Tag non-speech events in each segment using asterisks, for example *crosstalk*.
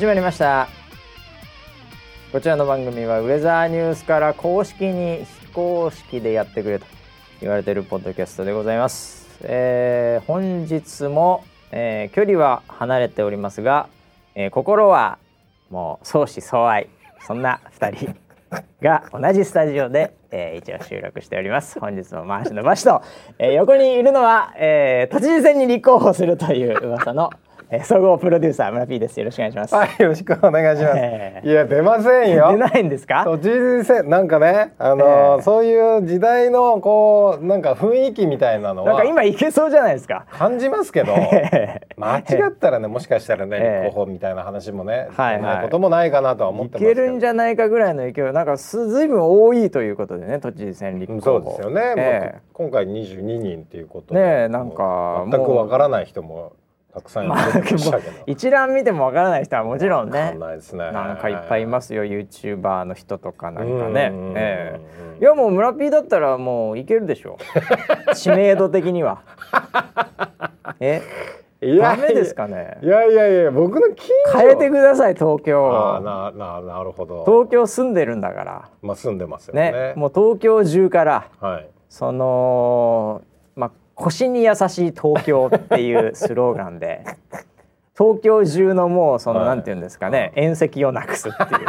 始まりました。こちらの番組はウェザーニュースから公式に非公式でやってくれと言われているポッドキャストでございます、えー本日も、えー距離は離れておりますが、えー心はもう相思相愛そんな2人が同じスタジオで、えー一応収録しております。本日も回しのばしと、えー横にいるのは、えー都知事選に立候補するという噂の、えー総合プロデューサー村 P ですよろしくお願いします、はい、よろしくお願いします。ええいや、出ませんよ。出ないんですか？都知事選、なんかね、あのーええそういう時代のこう、なんか雰囲気みたいなのは。なんか今いけそうじゃないですか？感じますけど。え間違ったらね、もしかしたらね、ええ立候補みたいな話もね。はいはいこともないかなとは思っていますけど。けるんじゃないかぐらいの勢いなんかすずいぶん多いということでね都知事選立候補うんそうですよね。今回22人っていうことで。ねえなんか全くわからない人もたくさんいましたけど。一覧見てもわからない人はもちろんね。わかんないですね。なんかいっぱいいますよ YouTuber の人とかなんかね。ええ。いやもう村 P だったらもういけるでしょ。*laughs* 知名度的には。*laughs* え？いやダメですかね？いやいやいや、僕の近所。変えてください東ああ京なななるほど。東京住んでるんだから。まあ住んでますよね。ね。もう東京中から。はい。そのまあ腰に優しい東京っていうスローガンで東京中のもうその、はい。なんていうんですかね縁石をなくすっていう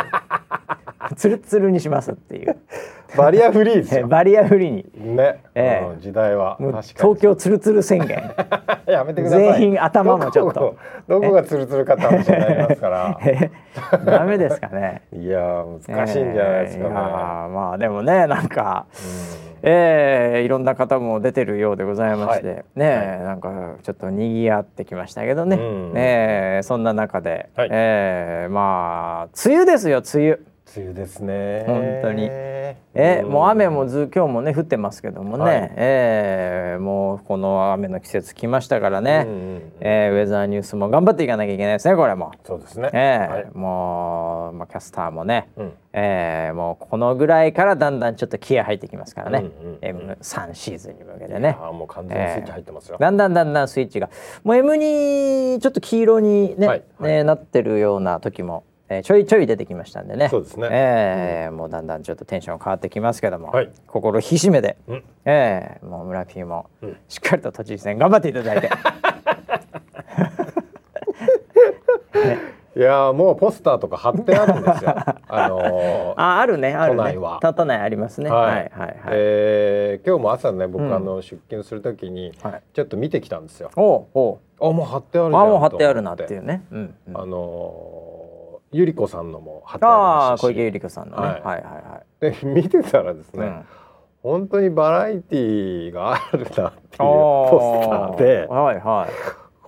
ツルツルにしますっていう。*laughs* バリアフリーですよ。バリアフリーに。ね、ええ。うん時代は。もう確かに。東京ツルツル宣言。*laughs* やめてください。全員頭もちょっと。どこがツルツルかって話になりますから。*laughs* えダメですかね。いやー難しいんじゃないですかね。えーまあでもねなんか、えーいろんな方も出てるようでございまして、はい。ねえ、なんかちょっと賑わってきましたけどね、うん。ねえそんな中で、はい。えーまあ梅雨ですよ梅雨。梅雨ですね。本当に。えもう雨もず今日もね降ってますけどもね、はい。えーもうこの雨の季節来ましたからね、うんうんうん。えーウェザーニュースも頑張っていかなきゃいけないですねこれも。そうですね。ええはい。もう、まあ、キャスターもね、うん。ええもうこのぐらいからだんだんちょっと気合入ってきますからね、うんうんうん M3 シーズンに向けてね。あーもう完全にスイッチ入ってますよ。だんだんだんだんスイッチが。もう M にちょっと黄色にね,、はい。はい。ねなってるような時も、えーちょいちょい出てきましたんでね。そうですね。ええもうだんだんちょっとテンション変わってきますけども、はい。心引き締めて、うん。ええもう村 P もうん。しっかりと都知事選頑張っていただいて。*laughs* いやーもうポスターとか貼ってあるんですよ。*laughs* あのーああるねあるね。都内は。た都内ありますね。はい。はいはいはい、えー今日も朝ね僕、うん。あの出勤するときにはい。ちょっと見てきたんですよ。おうおう。あもう貼ってあるじゃんあもう貼ってあるなってと思いうね。うんうん。あのーゆり子さんのも貼ってああ小池百合子さんのね。ははいいはいはで見てたらですい。ね、本当にバラエティーがあるなっていうポスターであはいはい。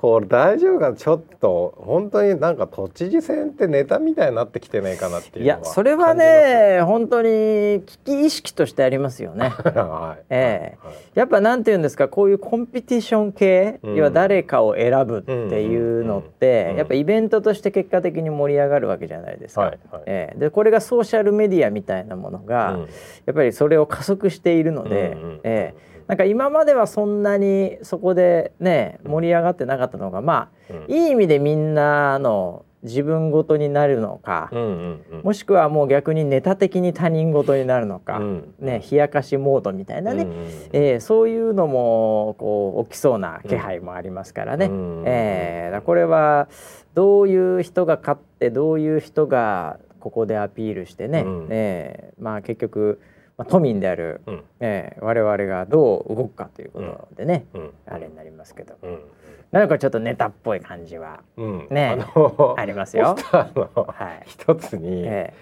これ大丈夫かなちょっと本当になんか都知事選ってネタみたいになってきてないかなっていういのはやそれはね本当に危機意識としてありますよね。はい。ええ。はい。やっぱなんて言うんですかこういうコンピティション系、うん要は誰かを選ぶっていうのって、うん。やっぱイベントとして結果的に盛り上がるわけじゃないですか。はい。はい。ええ。でこれがソーシャルメディアみたいなものが、うん。やっぱりそれを加速しているので、うんうん。ええなんか今まではそんなにそこでね盛り上がってなかったのがまあ、うん。いい意味でみんなの自分ごとになるのか、うんうんうん。もしくはもう逆にネタ的に他人ごとになるのか、うんね冷やかしモードみたいなね、うんうんうん。えーそういうのもこう起きそうな気配もありますからね、うんえーこれはどういう人が勝ってどういう人がここでアピールしてね、うん。えーまあ結局、まあ、都民である、うん。えー我々がどう動くかということでね、うん。あれになりますけど、うん。なんかちょっとネタっぽい感じは、うん。ねあのありますよ。はい。一つに、え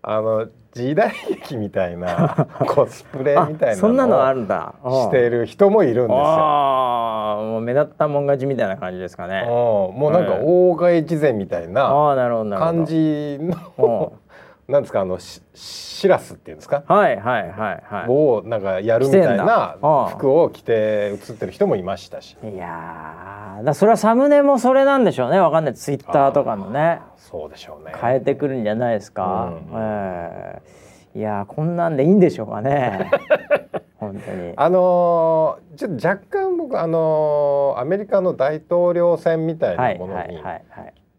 あの時代劇みたいな *laughs* コスプレーみたいなあそんなのあのるんだ。をしている人もいるんですよ。もう目立ったもん勝ちみたいな感じですかね。う。んもうなんか大岡越前みたいなああなるほどなるほど。感じのなんですか？あのししらすっていうんですか、はいはいはいはをなんかやるみたいな服を着て写ってる人もいましたし。い。いやーだそれはサムネもそれなんでしょうねわかんないツイッターとかのねそうでしょうね。変えてくるんじゃないですか。うんええいやーこんなんでいいんでしょうかね。*laughs* 本当に。あのーちょっと若干僕あのーアメリカの大統領選みたいはないものに。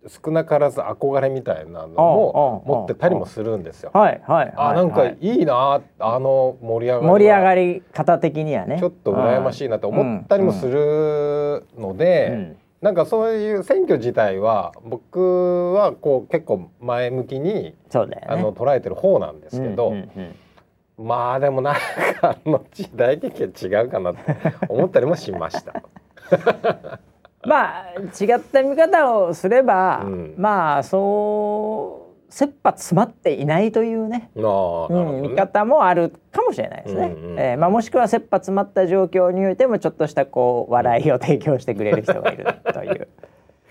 少なからず憧れみたいなのも持ってたりもするんですよ。はいはいあなんかはい。いいなあの盛り上がりは。盛り上がり方的にはね。ちょっと羨ましいなと思ったりもするので、うん。なんかそういう選挙自体は僕はこう結構前向きに、あの捉えてる方なんですけど、まあでもなんかあの時代劇は違うかなって思ったりもしました。まあ違った見方をすれば、うん。まあそう切羽詰まっていないというねああなるほどうん、ね。見方もあるかもしれないですね。うんうんえーまあ、もしくは切羽詰まった状況においてもちょっとしたこう笑いを提供してくれる人がいるという。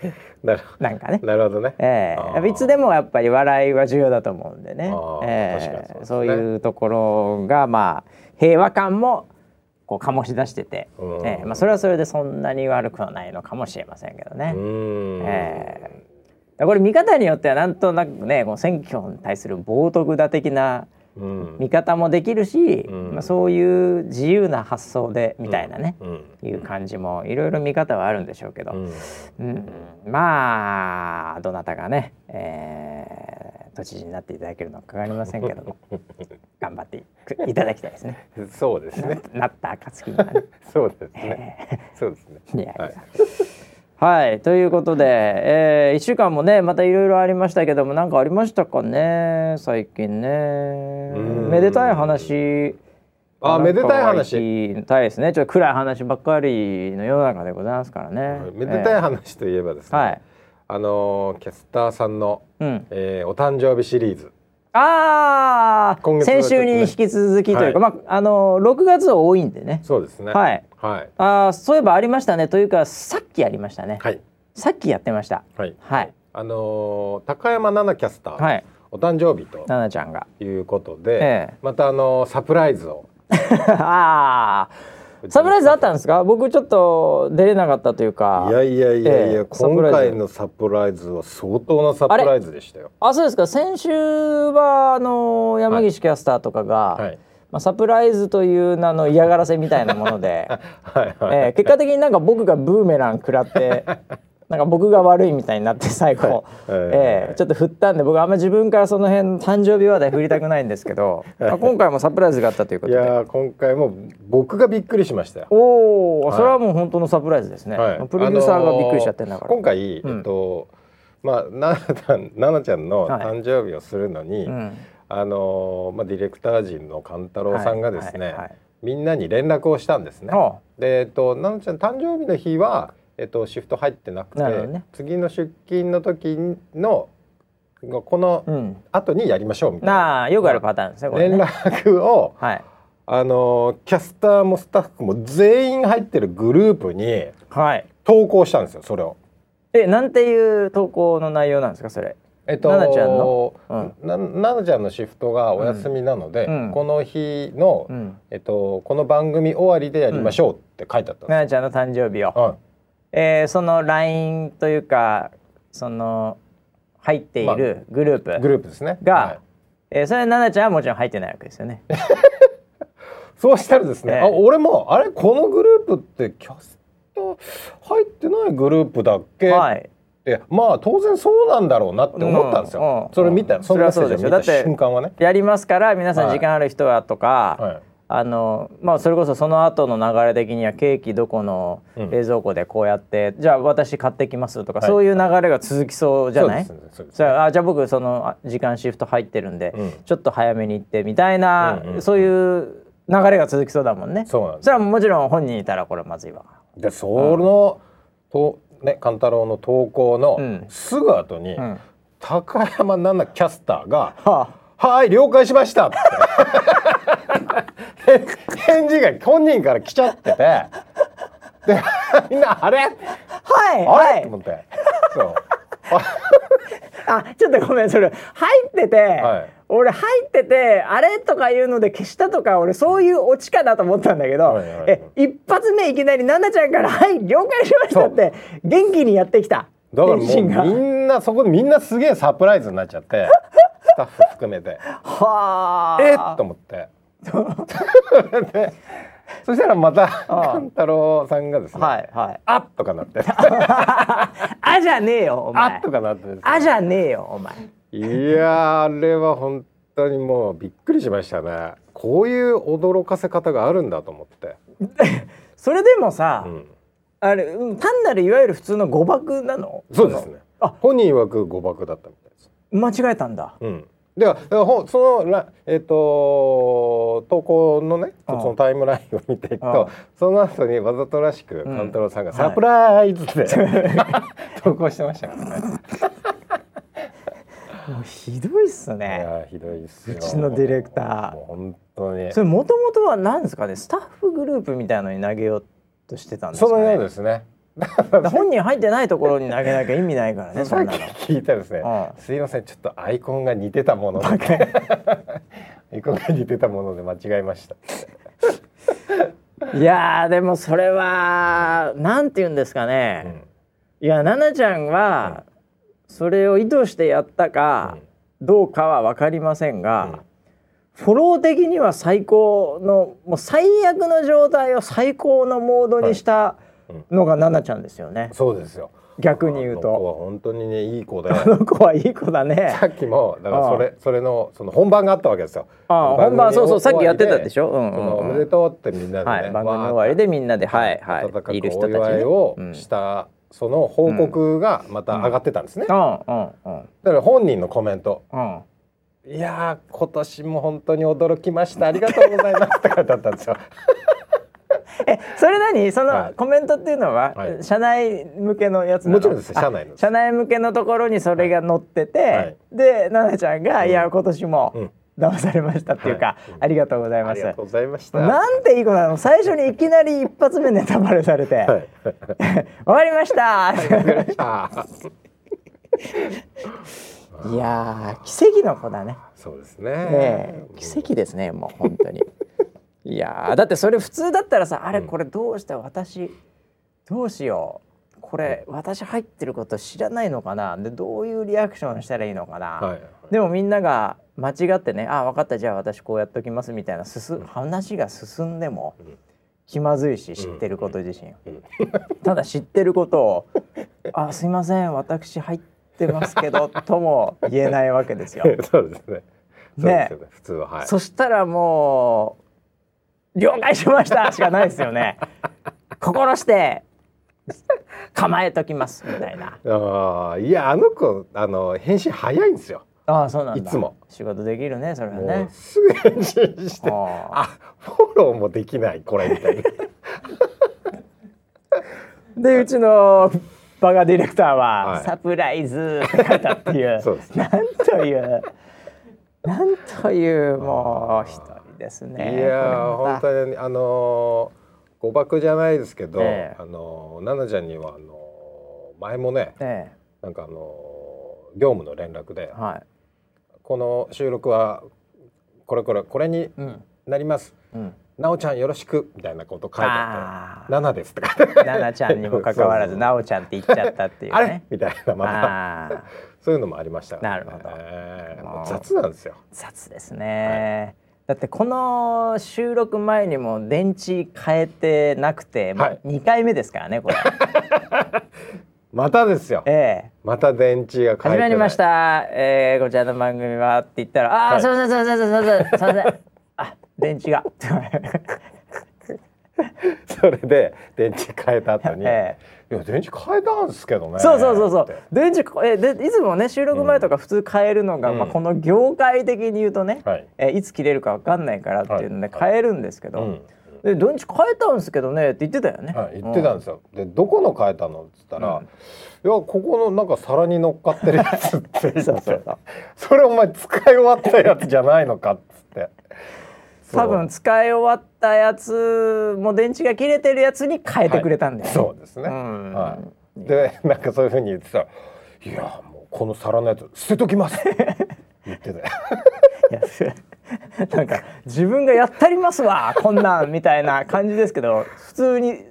*laughs* なるなんかね。なるほどね。えあー。ー、いつでもやっぱり笑いは重要だと思うんでね。えー確かにそうですね。そういうところがまあ平和感もこう醸し出してて、うん。えーまあ、それはそれでそんなに悪くはないのかもしれませんけどね。うーこれ見方によってはなんとなくねこう選挙に対する冒涜だ的なうん。見方もできるし、うん。まあ、そういう自由な発想でみたいなね、うん。いう感じもいろいろ見方はあるんでしょうけど、うん。うん。まあどなたがね、えー都知事になっていただけるのか分かりませんけども *laughs* 頑張っていくいただきたいですね。そうですね。なった暁にはね。*laughs* そうですね。そうですね。いやはい。はい、ということで、えー、1週間もねまたいろいろありましたけども何かありましたかね最近ね。ん。めでたい話。あめでたい話。たいですね。ちょっと暗い話ばっかりの世の中でございますからね。めでたいえ話といえばですね、ーはいあのーキャスターさんの、うん。えーお誕生日シリーズ。ああ、今月は先週に引き続きというか、はい。まああの6月多いんでね。そうですね。はい。はい。ああそういえばありましたね。というかさっきやりましたね、はい。さっきやってました。はい。はい。あのー高山奈々キャスター、はい。お誕生日と奈々ちゃんが。いうことで、ええ。またあのーサプライズを。*laughs* ああサプライズあったんですか？僕ちょっと出れなかったというか。いやいやいやいや、ええサプ今回のサプライズは相当なサプライズでしたよ。あそうですか。先週はあの山岸キャスターとかが、はい。まあ、サプライズという名の嫌がらせみたいなもので、*laughs* はいはい。えー結果的になんか僕がブーメラン食らってなんか僕が悪いみたいになって最後、はい。えーちょっと振ったんで僕あんま自分からその辺誕生日話題振りたくないんですけど、まあ、今回もサプライズがあったというこいとで。やー今回も僕がびっくりしましたよ。おお、はい。それはもう本当のサプライズですね。はい。プロデューサーがびっくりしちゃってんだから。あのー今回、うん。えっとまあななななちゃんのはい誕生日をするのに、うん。あのーまあディレクター陣の勘太郎さんがですね、はい。はい。はい。みんなに連絡をしたんですね。でえっとななちゃん誕生日の日はえっとシフト入ってなくて、ね次の出勤の時のこのうん、後にやりましょうみたいな。なあよくあるパターンですねこれ連ね。絡をはいあのキャスターもスタッフも全員入ってるグループにはい。投稿したんですよそれを。えなんていう投稿の内容なんですかそれ？えっと、ななちゃんの？なななちゃんのシフトがお休みなので、うんこの日の、うん。えっと、この番組終わりでやりましょうって書いてあったんですななちゃんの誕生日を、よ。えー、その LINE というかその入っているグループうん、グループですね。が、はいえー、それななちゃんはもちろん入ってないわけですよね。*laughs* そうしたらですね、ええあ俺もあれこのグループってキャスト入ってないグループだっけ、はい。でまあ当然そうなんだろうなって思ったんですよ。うんうんそれ見た、そのメッセージを見たそりゃそうでしょだって瞬間はね。やりますから皆さん時間ある人はとか、はいあのまあそれこそその後の流れ的にはケーキどこのうん。冷蔵庫でこうやって、じゃあ私買ってきますとか、はい。そういう流れが続きそうじゃない、ねそうですね。それはあじゃあ僕そのあ時間シフト入ってるんで、うん。ちょっと早めに行ってみたいな、うんうんそういう流れが続きそうだもんね。そうなんです。それはもちろん本人いたらこれまずいわ。でその、とね勘太郎の投稿のうん。すぐ後に、うん。高山奈々キャスターがは「はい了解しました」って *laughs* が本人から来ちゃっててで *laughs* みんな「あれ？あ、はいあれ?」はい。と思って。*laughs* そう。あちょっとごめんそれ入ってて、はい。俺入っててあれとかいうので消したとか俺そういうオチかなと思ったんだけど、はいはいはいえ一発目いきなり奈々ちゃんから「はい了解しました」って元気にやってきた。だからもうみんなそこでみんなすげえサプライズになっちゃってスタッフ含めて。*laughs* はあ。えっ？と思って。でそ *laughs* そしたらまた勘太郎さんがですね、はいはい。あっとかなって。*laughs* あじゃねえよお前。あっとかなってね。あじゃねえよお前。いやーあれは本当にもうびっくりしましたね。こういう驚かせ方があるんだと思って、*laughs* それでもさ、うん、あれうん単なるいわゆる普通の誤爆なの？そうですね。あ。本人曰く誤爆だったみたいです。間違えたんだ。うんではそのらえっ、と投稿のねそうんのタイムラインを見ていくうんとその後にわざとらしくうん勘太郎さんがはいサプライズで、*laughs* 投稿してましたからね。*laughs* もうひどいっすいねひどいですよ。うちのディレクターもう本当に。それもともとは何ですかね？スタッフグループみたいのに投げようとしてたんですかね？そのようですね。*laughs* 本人入ってないところに投げなきゃ意味ないからねそんなの。聞いたらですね、うん。すいませんちょっとアイコンが似てたもので。アイコンが似てたもので間違えました。いやーでもそれはなんて言うんですかうね、ん。いや奈々ちゃんはそれを意図してやったかどうかは分かりませんが、フォロー的には最高のもう最悪の状態を最高のモードにしたのが奈々ちゃんですよね、そうですよ。逆に言うあの子とは本当にねいい子で。あの子はいい子だね。*laughs* さっきもだからそれそれのその本番があったわけですよ。ああ本番そうそうさっきやってたでしょ、うんうんうん。めでとうってみんなでね、はい、番組終わりでみんなではいはい。い。る人おたちね。祝いをうんした、その報告がまた上がってたんですね。だうん。うんうん。から本人のコメント。うん「いやー今年も本当に驚きました。ありがとうございます」って書いてあったんですよ。えそれ何？そはい。のコメントっていうのは、はい。社内向けのやつなの？もちろんです。あ社内社内向けのところにそれが載ってて、はい。で奈々ちゃんが、いや今年もうん。騙されましたっていうか、はい。ありがとうございます。ありがとうございました。なんていい子なの？最初にいきなり一発目ネタバレされて「はい。*laughs* わかりました!」わかりました。いやー奇跡の子だね。そうですね。ええ奇跡ですねもう本当にいやーだってそれ普通だったらさあれこれどうして私どうしよう。これ私入ってること知らないのかな。でどういうリアクションしたらいいのかな、はい。でもみんなが間違ってね「あ分かったじゃあ私こうやっときます」みたいな進話が進んでもん。気まずいし知ってること自身、うん。ただ知ってることを「あすいません私入ってますけど」*laughs* とも言えないわけですよ。そうですね。そうですよね。普通ははい。そしたらもう「了解しました」しかないですよね。心して構えときますみたいな。ああいやあの子あの返信早いんですよ。ああそうなんだ。いつも仕事できるねそれはね。すぐ返信して、ああフォローもできないこれみたいな。*laughs* でうちのバカディレクターは、はいサプライズって書いたっていう *laughs* そうですなんというなんというもう一人ですね。いや本当にあのー誤爆じゃないですけど、ええあのー奈々ちゃんにはあのー前もねえなんかあのー業務の連絡でえはい。この収録はこれこれこれにうんなります。うん。なおちゃんよろしくみたいなこと書いてああって「7です」って書いてあって奈々ちゃんにもかかわらずそうそう奈緒ちゃんって言っちゃったっていうあれ？ね。みたいなまたそういうのもありましたなるほど雑なんですよ。雑ですね。だってこの収録前にも電池変えてなくて、もはい。う2回目ですからねこれ。*laughs* またですよ。ええ。また電池が変えて始まりまし。た、えー、こちらの番組はって言ったら「ああ、はい。すいませんすいませんすいませんすいません。*laughs* あ電池が」*laughs* それで電池変えた後に、えいや電池変えたんですけどね。そうそうそうそう。電池えでいつもね収録前とか普通変えるのが、うん。まあ、この業界的に言うとね、はい。えいつ切れるかわかんないからっていうのではい。変えるんですけど「うんで電池変えたんですけどね」って言ってたよね。はい、言ってたんでですよ。でどこの変えたの？っつったら、うん。いやここのなんか皿に乗っかってるやつって言って。そうそうそう。それお前使い終わったやつじゃないのかっつって。多分使い終わったやつも電池が切れてるやつに変えてくれたんだよね。そうですね。うん。はい。でなんかそういうふうに言ってた。ら、いやもうこの皿のやつ捨てときます。*laughs* 言ってたなんか自分がやったりますわこんなんみたいな感じですけど普通に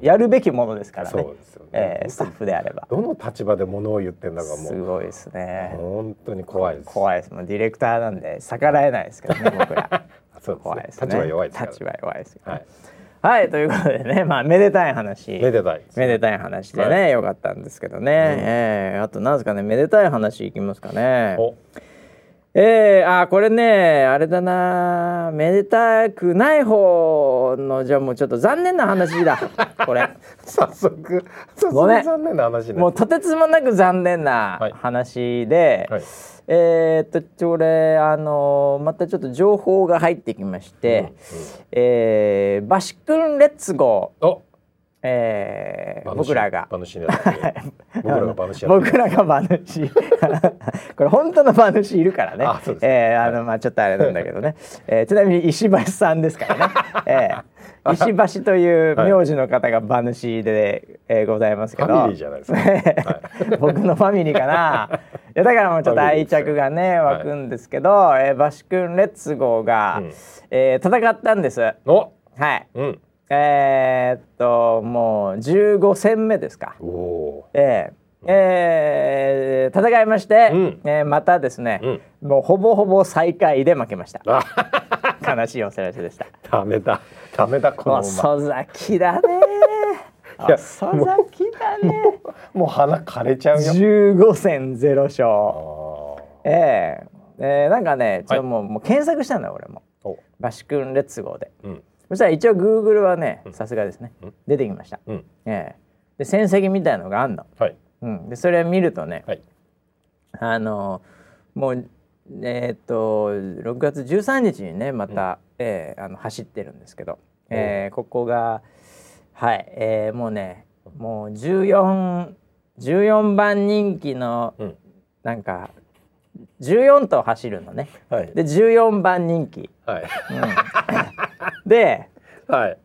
やるべきものですからね、そうですよね。えースタッフであれば。どの立場で物を言ってんだかもすうごいですね。本当に怖いです。怖いです。もうディレクターなんで逆らえないですけどね僕ら怖いですね。立場弱いですから。立場弱いですね。はい。はいということでねまあめでたい話。めでたいめでたい話でね、はよかったんですけどね、えーあとなんですかねめでたい話いきますかね。お。えー、あーこれねあれだなめでたくない方のじゃあもうちょっと残念な話だ。これ。*laughs* 早速早速残念な話ね。もうとてつもなく残念はない。話で、はいえーっとこれあのまたちょっと情報が入ってきまして、うんうん。えーバシ君レッツゴー、お。えー僕らが。僕らが馬主僕らが馬主。*laughs* これ本当の馬主いるからね。*laughs* あえーあのまあちょっとあれなんだけどね、*laughs* えーちなみに石橋さんですからね、えー石橋という名字の方が馬主で、えーございますけど。ファミリーじゃないですか。は僕のファミリーかな。いやだからもうちょっと愛着がねはい。湧くんですけど、えー馬主君レッツゴーが、うん。えー戦ったんです。はい。おうん。えーっともう15戦目ですか。おおえーえー戦いまして、うん。えーまたですね、もうほぼほぼ最下位で負けました。あ悲しいお知らせでした。ダメだ。ダメだこの馬遅咲きだね。遅咲きだねもう鼻枯れちゃうよ。15戦0あ勝。ー。えーえーなんかねちょっとはいもう,、もう検索したんだよ俺も。お「バシ君レッツゴーで」うん。そしたら一応グーグルはねさすがですね、うん。出てきました、うん。えーで戦績みたいのがあんの、はい。うん、でそれ見るとね、はい。あのもうえーっと6月13日にねまた、えーあの走ってるんですけど、えーここがはい、えーもうねもう14 14番人気のうん。なんか14頭走るのね。はい。で14番人気、はい。うん。ではい。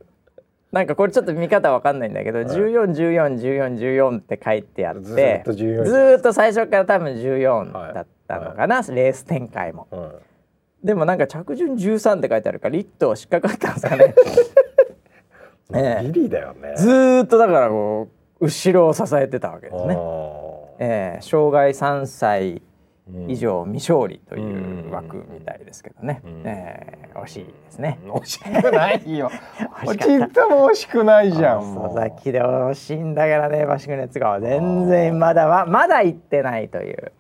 なんかこれちょっと見方わかんないんだけど、い。14141414って書いてあってずーっと14ずーっと最初から多分14はいだったのかな、レース展開も。うん。でもなんか着順13って書いてあるから1頭引っかかったんですかね。*laughs* ええビリだよね。ずーっとだからこう後ろを支えてたわけですね、あええ障害3歳ー以上未勝利という枠みたいですけどね、うん。ええ惜しいですね。惜しくないよ。*laughs* 惜しかった。も惜しくないじゃんも佐う々木で惜しいんだからねバシクネツが全然まだはまだ行ってないという。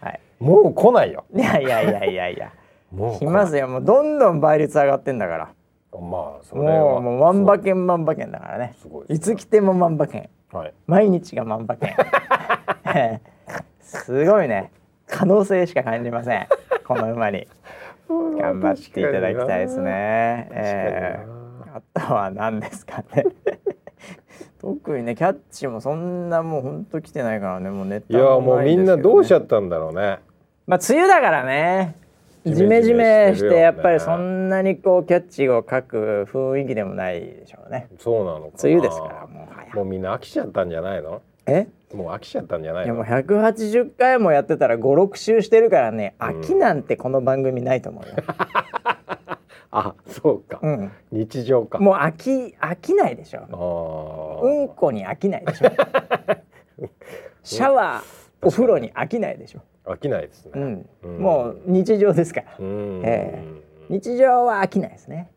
はい。もう来ないよ。いやいやいやいやいや。*laughs* もう来ますよ。もうどんどん倍率上がってんだからまあそれもうはもう万馬券万馬券だからね。すごいいつ来ても万馬券。はい。毎日が万馬券。え *laughs* えすごいね。可能性しか感じません。この馬に。頑張っていただきたいですね。*laughs* ええ。あとは何ですかね。*laughs* 特にねキャッチもそんなもう本当来てないからね。もうネタいやもうみんなどうしちゃっったんだろうね。まあ梅雨だからね。ジジメジメしてやっぱりそんなにこうキャッチを書く雰囲気でもないでしょうね。そうなのかな梅雨ですからもう早もうみんな飽きちゃったんじゃないの？え？もう飽きちゃったんじゃないの？いやもう180回もやってたら56週してるからね飽きなんてこの番組ないと思うよ。*laughs* あそうか、うん。日常かもう飽き飽きないでしょ。うんこに飽きないでしょ。*laughs* シャワー、お風呂に飽きないでしょ。飽きないですねもう日常ですから。うんえ日常は飽きないですね。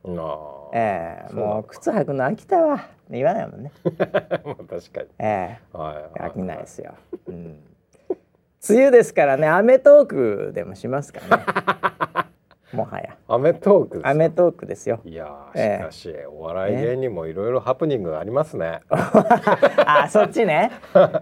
ええそうなんだもう靴履くの飽きたわ。言わないもんね。*laughs* まあ確かにえはいえ飽きないですよ。うん。梅雨ですからね、アメトークでもしますかね。*laughs* もはや。アメトークですアメトークですよ。いやええーしかし、お笑い芸人もいろいろハプニングがありますね、*laughs* あ、そっちね。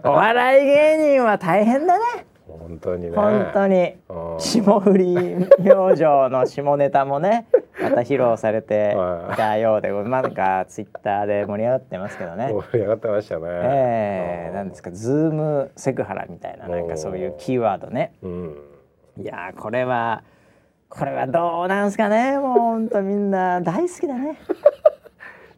お笑い芸人は大変だね。本当にね。本当に。うん。霜降り明星の下ネタもね *laughs* また披露されてい。たようで、まあなんかツイッターで盛り上がってますけどね。盛り上がってましたね。ええなんですかズームセクハラみたいななんかそういうキーワードね。うん。いやーこれはこれはどうなんすかね。もう本当みんな大好きだね。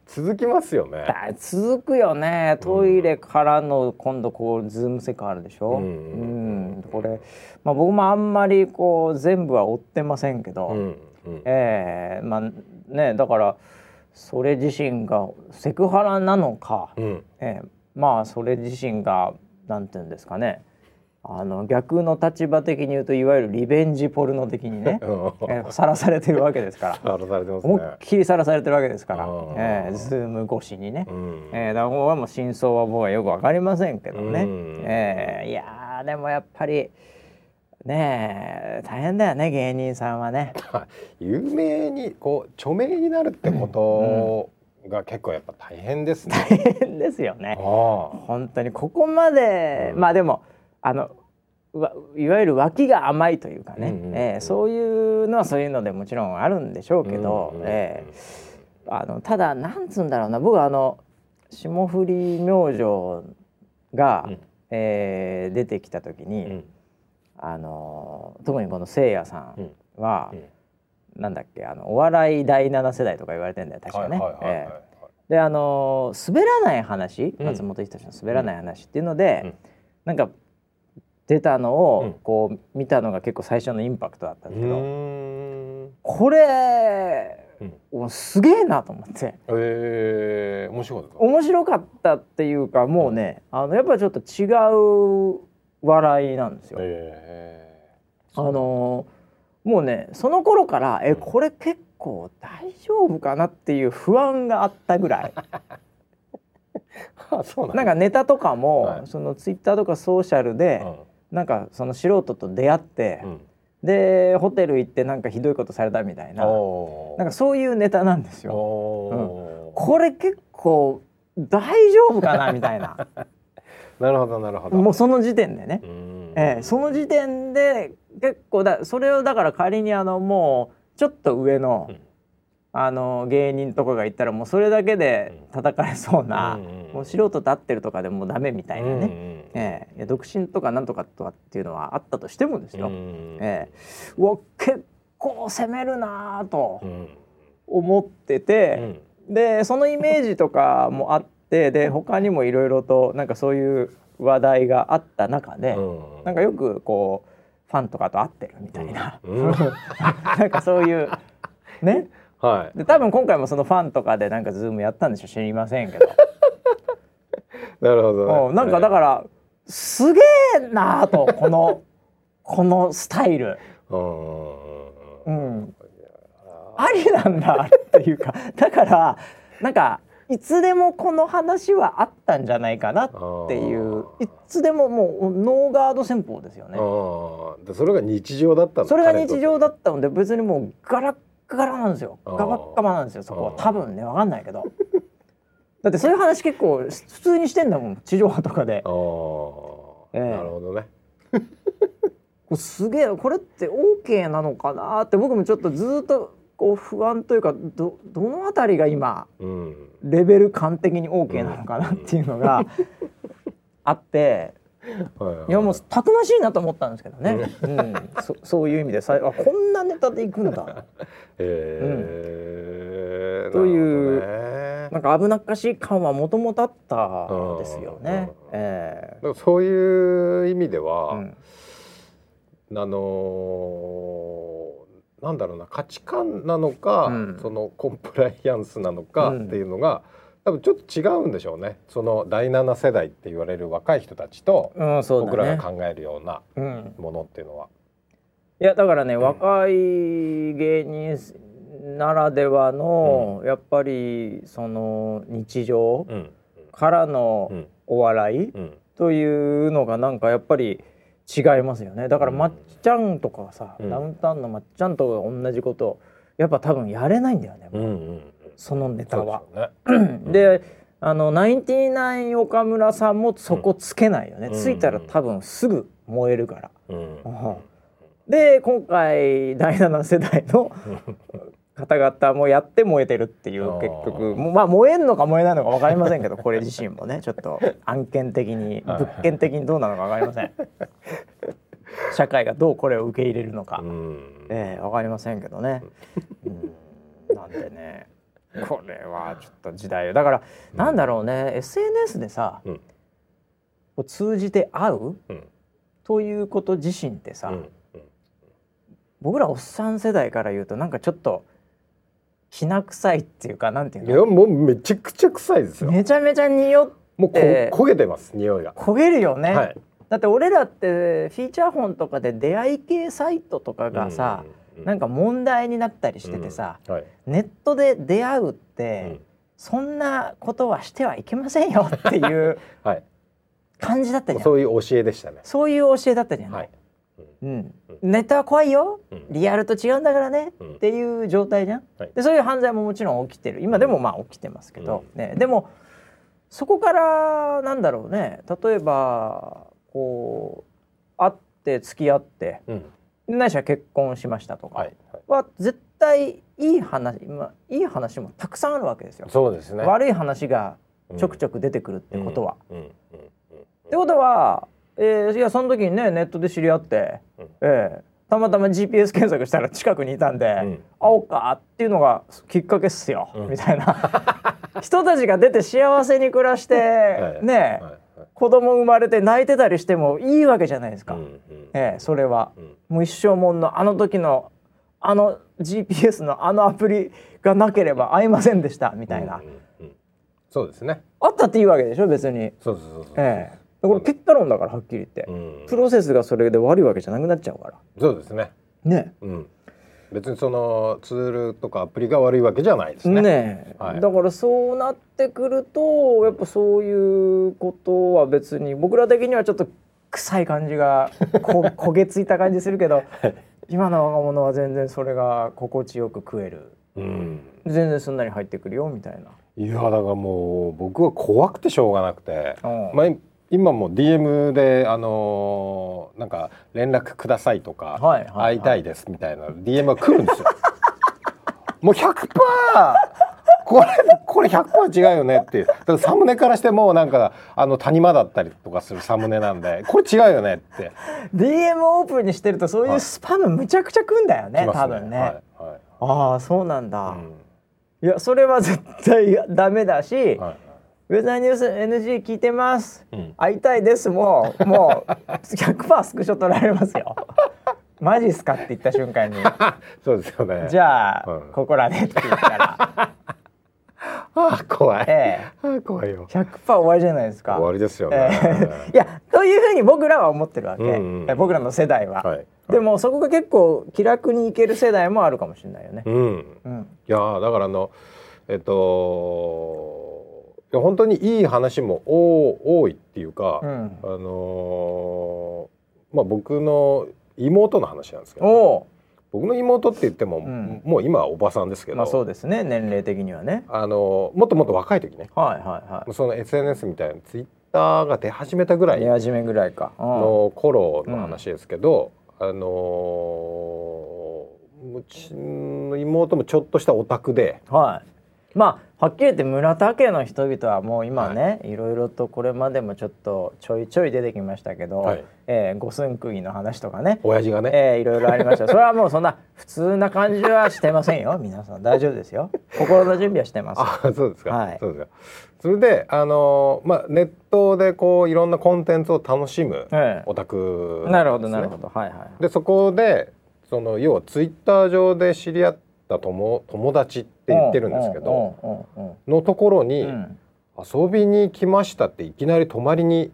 続きますよね。だ続くよね。トイレからの今度こうズームセクハラでしょ。うん。うん。これまあ僕もあんまりこう全部は追ってませんけど。うん。うん。ええ。まあねだからそれ自身がセクハラなのか、うん。ええ。まあそれ自身がなんていうんですかねあの逆の立場的に言うといわゆるリベンジポルノ的にね *laughs* うん。さらされてるわけですから。さらされてます思いねっきりさらされてるわけですから、うん。えー、ズーム越しにね、うん。えー、だから僕はもう真相は僕はよくわかりませんけどね、うん。えーいやーでもやっぱりねえ大変だよね芸人さんはね。*laughs* 有名にこう著名になるってことが結構やっぱ大変ですね。*laughs* 大変ですよね。あ。本当にここまで、うん。まあでもあのわいわゆる脇が甘いというかね、うんうんうんえーそういうのはそういうのでもちろんあるんでしょうけど、うんうんうんえーあのただなんつうんだろうな。僕はあの霜降り明星が、うん。えー出てきた時に、うん。あの特にこのせいやさんは、うん。なんだっけあのお笑い第七世代とか言われてんだよ確かね。であの滑らない話、うん。松本人志の滑らない話っていうので、うん。なんか出たのうん。をこう見たのが結構最初のインパクトだったんですけど、うーん。これ、おすげえなと思って。えー、面白かった？面白かったっていうかもうねあのやっぱちょっと違う笑いなんですよ。えあのもうねその頃からえうん。これ結構大丈夫かなっていう不安があったぐらい。*laughs* なんかネタとかも、はい。そのツイッターとかソーシャルで、なんかその素人と出会って、うん。うんでホテル行ってなんかひどいことされたみたいな。なんかそういうネタなんですよ。おー。これ結構大丈夫かなみたいな。*laughs* なるほどなるほど。もうその時点でね、うん。ええその時点で結構だそれをだから仮にあのもうちょっと上の、うんあの芸人とかが言ったらもうそれだけで叩かれそうな、もう素人と会ってるとかでもうダメみたいなね、うええ。いや独身とかなんとかとかっていうのはあったとしてもですよ、うんええ。うわ結構攻めるなぁとうん。思ってて、でそのイメージとかもあってで他にもいろいろとなんかそういう話題があった中で、うん。なんかよくこうファンとかと会ってるみたいな、うん。*laughs* なんかそういうねはい。で多分今回もそのファンとかでなんかズームやったんでしょ？知りませんけど、*laughs* なるほどね。うんなんかだからすげえなぁとこの *laughs* このスタイル。ら。うんうん、ありなんだっていうかだからなんかいつでもこの話はあったんじゃないかなっていういつでももうノーガード戦法ですよね。ああ、でそれが日常だったそれが日常だったので別にもうガラッガラなんですよ。ガバッガバなんですよそこは。多分ねわかんない。け *laughs* どだってそういう話結構普通にしてんだもん。地上波とかで。てああ、ええ。なるほどね。*laughs* これすげえこれって OK なのかなって僕もちょっとずっとこう不安というかどどのあたりが今うん。レベル感的に OK なのかなっていうのがあってはいやもうたくましいなと思ったんですけどね、うん、そそういう意味でさあこんなネタでいくんだ。ええというなね。なんか危なっかしい感はもともとあったですよね。うん。えだからそういう意味でえは、うん。あのーなんだろうな価値観なのか、うん。そのコンプライアンスなのかうんっていうのが、多分ちょっと違うんでしょうね。その第7世代って言われる若い人たちとうん、そう僕。らが考えるようなうん、ものっていうのは。いやだからね、若い芸人ならではの、やっぱりその日常うん。からのうん。お笑いうん。というのがなんかやっぱり違いますよね。だからうん。まっちゃんとかさ、うん。ダウンタウンのまっちゃんとか同じことやっぱ多分やれないんだよね。うんうんそのネタは。でね。であのナインティナイン岡村さんもそこつけないよね、うん。ついたら多分すぐ燃えるから。で今回第7世代の方々もやって燃えてるっていう結局。まあ燃えんのか燃えないのか分かりませんけどこれ自身もね *laughs* ちょっと案件的にはい。物件的にどうなのか分かりません。社会がどうこれを受け入れるのか、うん。ええ分かりませんけどね。うん。なんでね *laughs* これはちょっと時代よだから、なんだろうね。SNS でさ、うん。こう通じて会ううん。ということ自身ってさ、うん。うん。僕らおっさん世代から言うとなんかちょっときな臭いっていうかなんていういやのもうめちゃくちゃ臭いですよ。めちゃめちゃ匂っもう焦げてます匂いが。焦げるよね、はい。だって俺らってフィーチャー本とかで出会い系サイトとかがさ、なんか問題になったりしててさ、うん。はい。ネットで出会うっうて、ん。そんなことはしてはいけませんよっていう *laughs* はい。感じだったじゃん。そういう教えでしたね。そういう教えだったじゃない、はい。うん、ネットは怖いよ、うん。リアルと違うんだからね、うん。っていう状態じゃん、はい。でそういう犯罪ももちろん起きてる。今でもまあ起きてますけど、ね、でもそこからなんだろうね。例えばこう会って付き合ってうんないしは結婚しましたとかは絶対いい話、まあ、いい話もたくさんあるわけですよ。そうですね。悪い話がちょくちょく出てくるってことは。ってことは、えーいやその時にねネットで知り合って、うん。えーたまたま GPS 検索したら近くにいたんで、うん。会おうかっていうのがきっかけっすよ、うん。みたいな。*laughs* 人たちが出て幸せに暮らして、はいね、はいはい。子供生まれて泣いてたりしてもいいわけじゃないですか、うんうん。えーそれは。うんもう一生もんのあの時のあの GPS のあのアプリがなければ会いませんでしたみたいな、うんうんうん。そうですね。あったっていいわけでしょ別に、そうそうそうそうええ。これ結果論だからはっきり言って、うん。プロセスがそれで悪いわけじゃなくなっちゃうから。そうですね。ね。うん。別にそのツールとかアプリが悪いわけじゃないですね。ねえ、はい。だからそうなってくるとやっぱそういうことは別に僕ら的にはちょっと臭い感じがこ *laughs* 焦げついた感じするけど今の若者は全然それが心地よく食える。うん。全然すんなり入ってくるよみたいな。いやだからもう僕は怖くてしょうがなくて、うん。まあ、今も DM であのーなんか連絡くださいとか、はいはいはい。会いたいですみたいな DM が来るんですよ。*laughs* もう100%これこれ100%違うよねっていう。だからサムネからしてもなんかあの谷間だったりとかするサムネなんでこれ違うよねって。DM オープンにしてるとそういうスパムむちゃくちゃくんだよね、多分ね、はいはい。ああそうなんだ、うん。いやそれは絶対ダメだし、はいウェザーニュース NG 聞いてます、うん。会いたいです。もうもう100%スクショ取られますよ。*laughs* マジっすかって言った瞬間に。*laughs* そうですよね。じゃあ、うん。ここらでって言ったらあー怖い、えあー怖いよ。え100%終わりじゃないですか。終わりですよえね、えいやというふうに僕らは思ってるわけ、うんうんえ僕らの世代は、はい。でもそこが結構気楽にいける世代もあるかもしれないよね、うん。うん、いやーだからあのえっと本当にいい話も多多いっていうか、うん。あのーまあ僕の妹の話なんですけど、おお僕の妹って言っても、ん。もう今はおばさんですけど、まあそうですね年齢的にはね。あのーもっともっと若い時ね。はいはいはその SNS みたいなツイッターが出始めたぐらいい出始めぐらいか、うん。の頃の話ですけど、あのーうちの妹もちょっとしたオタクで。はい。まあはっきり言って村田家の人々はもう今ね、い、ろいろとこれまでもちょっとちょいちょい出てきましたけど、はいえー五寸釘の話とかね、親父がね、えーいろいろありました。それはもうそんな普通な感じはしてませんよ。*laughs* 皆さん大丈夫ですよ。心の準備はしてます。あそうですか、はいそうですかそれであのーまあネットでこういろんなコンテンツを楽しむええオタクなるほどなるほど。はいはい。でそこでその要はツイッター上で知り合った友友達って言ってるんですけどのところに、うん。遊びに来ましたっていきなり泊まりに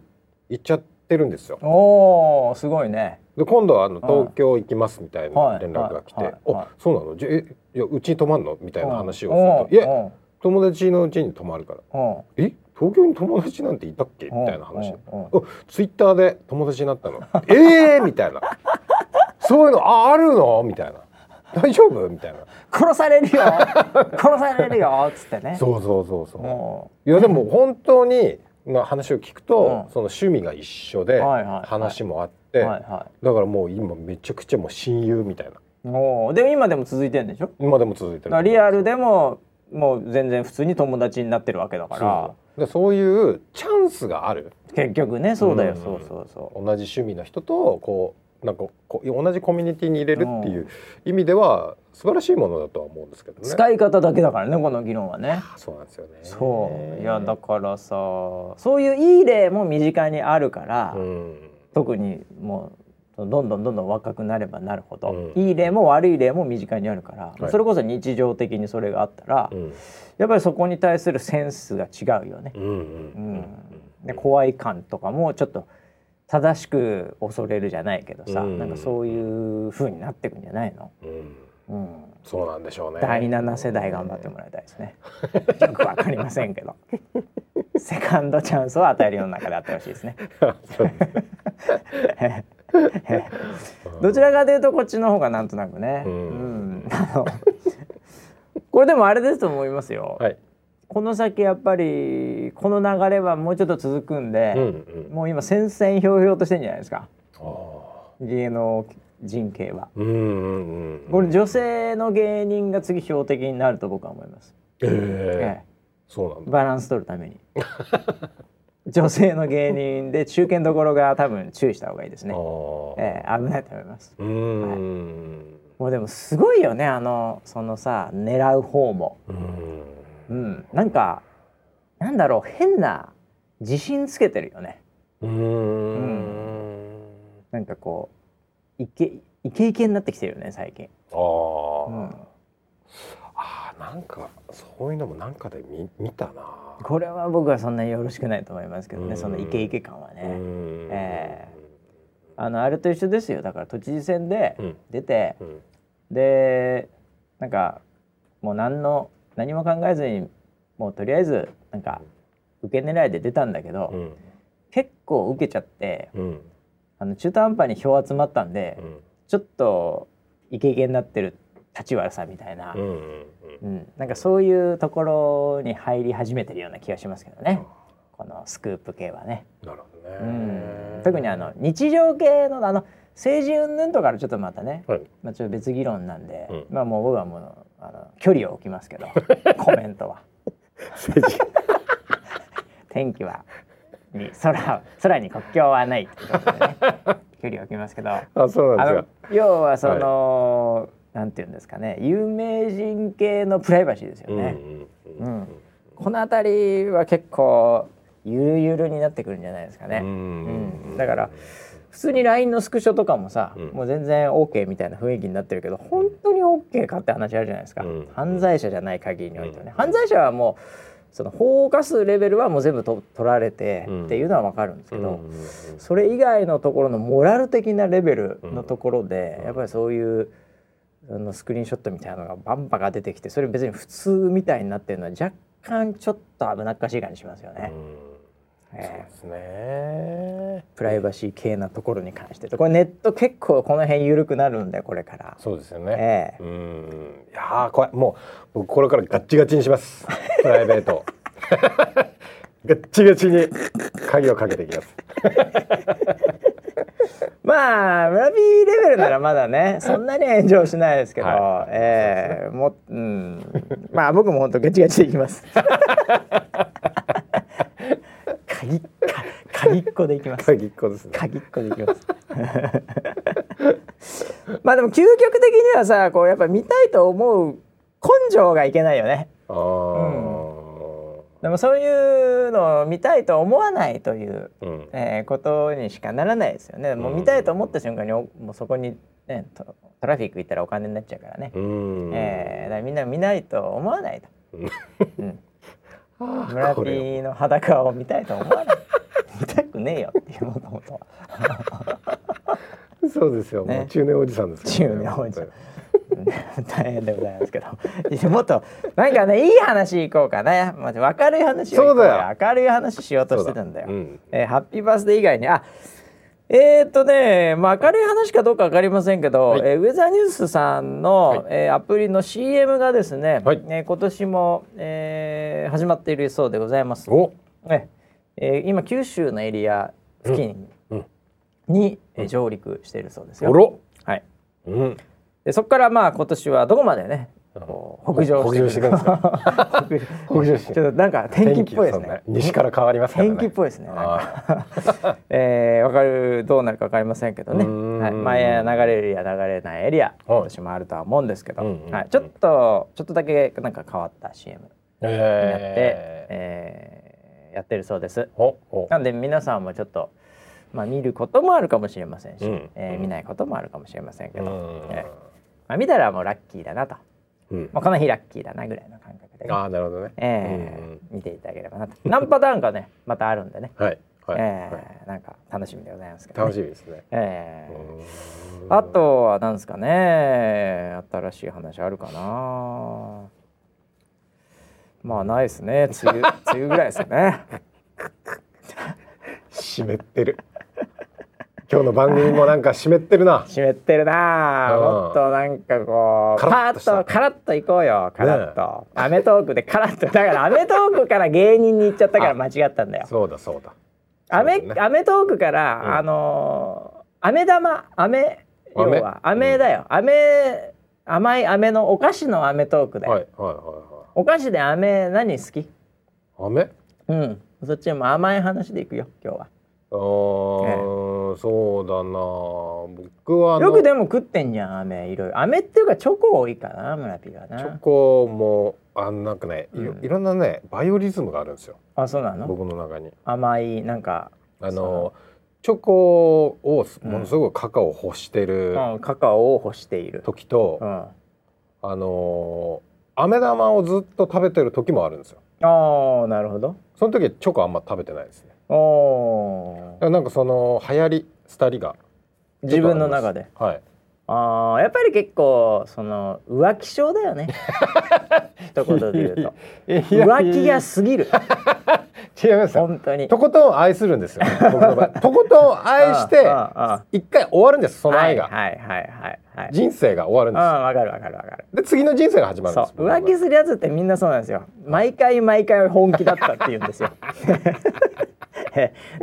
行っちゃってるんですよ。おおすごいね。で今度はあの東京行きますみたいはない連絡が来てはい「はいおそうなの？じゃえいやうちに泊まんの?」みたいな話をうんすると「いうん。え友達のうちに泊まるから」うん。え？東京に友達なんていたっけ？みたいな話ツイッターで友達になったの？ええー、みたいな。そういうのああるの？みたいな大丈夫？みたいな。殺されるよ。*laughs* 殺されるよ。っつってね。そうそうそうそう。もいやでも本当にな話を聞くと、うん。その趣味が一緒で話もあっうて、はいはだからもう今めちゃくちゃもう親友みたいな。いもうでも今でも続いてるんでしょ？今でも続いてる。らリアルでももう全然普通に友達になってるわけだから。そう。でそういうチャンスがある。結局ねそうだよ、うん。そうそうそ同じ趣味の人とこうなんかこう同じコミュニティに入れるっていう意味では素晴らしいものだとは思うんですけどう、ね。使い方だけだからねこの議論はね。そうなんですよね。そう。いやだからさそういういい例も身近にあるから、うん。特にもうどんどんどんどん若くなればなるほど、うん。いい例も悪い例も身近にあるから、はい。それこそ日常的にそれがあったら、うん。やっぱりそこに対するセンスが違うよね。うんうん。うん。で怖い感とかもちょっと正しく恐れるじゃないけどさ、うん。なんかそういう風になってくんじゃないの、うん、うん、そうなんでしょうね。第7世代頑張ってもらいたいですね。よくわかりませんけど。*laughs* セカンドチャンスを与える世の中であってほしいですねそうですね。*laughs* どちらかというとこっちの方がなんとなくね、うん。うん。あのこれでもあれですと思いますよ、はい。この先やっぱりこの流れはもうちょっと続くんで、うんうん。もう今戦々ひょうひょうとしてんじゃないですか。芸能人系はうんうんうん。これ女性の芸人が次標的になると僕は思います、えええそうなんだ。えバランス取るために *laughs* 女性の芸人で中堅どころが多分注意した方がいいですね。ええ危ないと思いますうーん。もうでもすごいよねあのそのさ狙う方もうん。うんなんかなんだろう変な自信つけてるよねうーん。なんかこうイケイケイケになってきてるよね最近、ああ。うん、ああ、なんかそういうのもなんかで見見たな。これは僕はそんなによろしくないと思いますけどうんねそのイケイケ感はうねん。えあのあれと一緒ですよだから都知事選でうん出てうん。でなんかもう何の何も考えずにもうとりあえずなんか受け狙いで出たんだけど、うん。結構受けちゃってうん。あの中途半端に票集まったんで、うん。ちょっとイケイケになってる立ち悪さみたいな、うん。なんかそういうところに入り始めてるような気がしますけどねこのスクープ系はね。なるほどね。うん特にあの日常系のあの政治云々とかのちょっとまたね、はい。まあ、ちょっと別議論なんで、うんまあもう僕はもうあの距離を置きますけど *laughs* コメントは。*laughs* 天気はに空空に国境はないってことでね距離を置きますけど。ああ、そうなんのです要はその、なんていうんですかね有名人系のプライバシーですよか。ね、うん。うんこの辺りは結構ゆるゆるになってくるんじゃないですかね、ううん。だから普通に LINE のスクショとかもさ、うん。もう全然 OK みたいな雰囲気になってるけど本当に OK かって話あるじゃないですか、うん。犯罪者じゃない限りにおいてはね、うん。犯罪者はもうその法を犯すレベルはもう全部と取られてうんっていうのは分かるんですけど、うんそれ以外のところのモラル的なレベルのところで、うん。やっぱりそういうあのスクリーンショットみたいなのがバンバカ出てきてそれ別に普通みたいになってるのは若干ちょっと危なっかしい感じしますよね。うんそうええですね。プライバシー系なところに関してこれネット結構この辺緩くなるんでこれから。そうですよね。ええうん。いやーこれもう僕これからガッチガチにします。*laughs* プライベート。*laughs* ガッチガチに鍵をかけていきます。*laughs* まあ村 P レベルならまだねそんなに炎上しないですけど、はいええもううんまあ僕も本当ガチガチでいきます。鍵っか鍵っこでいきます。鍵っ子ですね。鍵っこでいきます。*laughs* まあでも究極的にはさこうやっぱ見たいと思う根性がいけないよね。ああ、でもそういうのを見たいと思わないという、うん。えーことにしかならないですよね。もう見たいと思った瞬間におもうそこに、ね、トトラフィック行ったらお金になっちゃうからね。うん。えーだからみんな見ないと思わないと。うんうん、村これ P の裸を見たいと思わない？見たくねえよっていうもともとは。*laughs* そうですよ。ね。もう中年おじさんですから中年おじさん。大変でございますけど。もっとなんかねいい話いこうかな、まあ、明るい話をいこそうだよ。明るい話しようとしてたんだよ。うん。えーハッピーバースデー以外にあえー、っとね、まあ、明るい話かどうか分かりませんけど、はいえーウェザーニュースさんの、はいえーアプリの CM がですね、はいえー今年も、えー始まっているそうでございます。お。ええー今九州のエリア付近うんに、えー上陸しているそうですよ。おろ。はいうん。でそこからまあ今年はどこまでね北上北上していくんですか北上して *laughs* ちょっとなんか天気っぽいですね。西から変わります。天気っぽいですね *laughs* えー、わかるどうなるかわかりませんけどね、はい、前流れるエリア流れないエリア今年もあるとは思うんですけど、はい、ちょっとちょっとだけなんか変わった CM になって、ええーやってるそうです。なんで皆さんもちょっとまあ見ることもあるかもしれませんし、うん。えー見ないこともあるかもしれませんけど、うん。えー。まあ、見たらもうラッキーだなと、うん。まあ、この日ラッキーだなぐらいの感覚でね、ああなるほどね。えーうんうん見ていただければなと。何パターンかねまたあるんでね、はい。はい。えーなんか楽しみでございますけど、楽しみ、みですね。えーあとは何ですかね。新しい話あるかな。まあないですね。梅雨梅雨ぐらいですよね。*laughs* 湿ってる。今日の番組もなんか湿ってるな。湿ってるな。あうん。もっとなんかこうカラッとカラッといこうよ。カラッと、アメトークで *laughs* カラッと。だからアメトークから芸人に行っちゃったから間違ったんだよ。そうだそうだ。アメね。アメトークから、うん。あのー飴玉飴要飴は飴だよ。飴甘い飴のお菓子のアメトークだよ、はいはいはお菓子で飴何好き？いはい。飴？うん。そっちも甘い話でいくよ今日は。あーそうだな。僕はよくでも食ってんじゃん飴。いろいろ飴っていうかチョコ多いかな村ピがな。チョコもあなんかねいろ,、うん。いろんなねバイオリズムがあるんですよ。あそうなの？僕の中に。甘いなんかあのチョコをうん。ものすごくカカオを欲してるうんカカオを欲している。時と、うん。あの飴玉をずっと食べてる時もあるんですよ。ああなるほど。その時チョコあんま食べてないですね。おー。だからなんかその流行り廃りが。自分の中で。はい。ああやっぱり結構その浮気症だよね。*laughs* 一言で言うと。浮気が過ぎる。違います。よ。本当に。とことん愛するんですよ。僕の場合。*laughs* とことん愛して一回終わるんですその愛が、はいはいはいはい。はい人生が終わるんです。うんわかるわかるわかる。で次の人生が始まるんです。浮気するやつってみんなそうなんですよ。毎回毎回本気だったって言うんですよ。*laughs*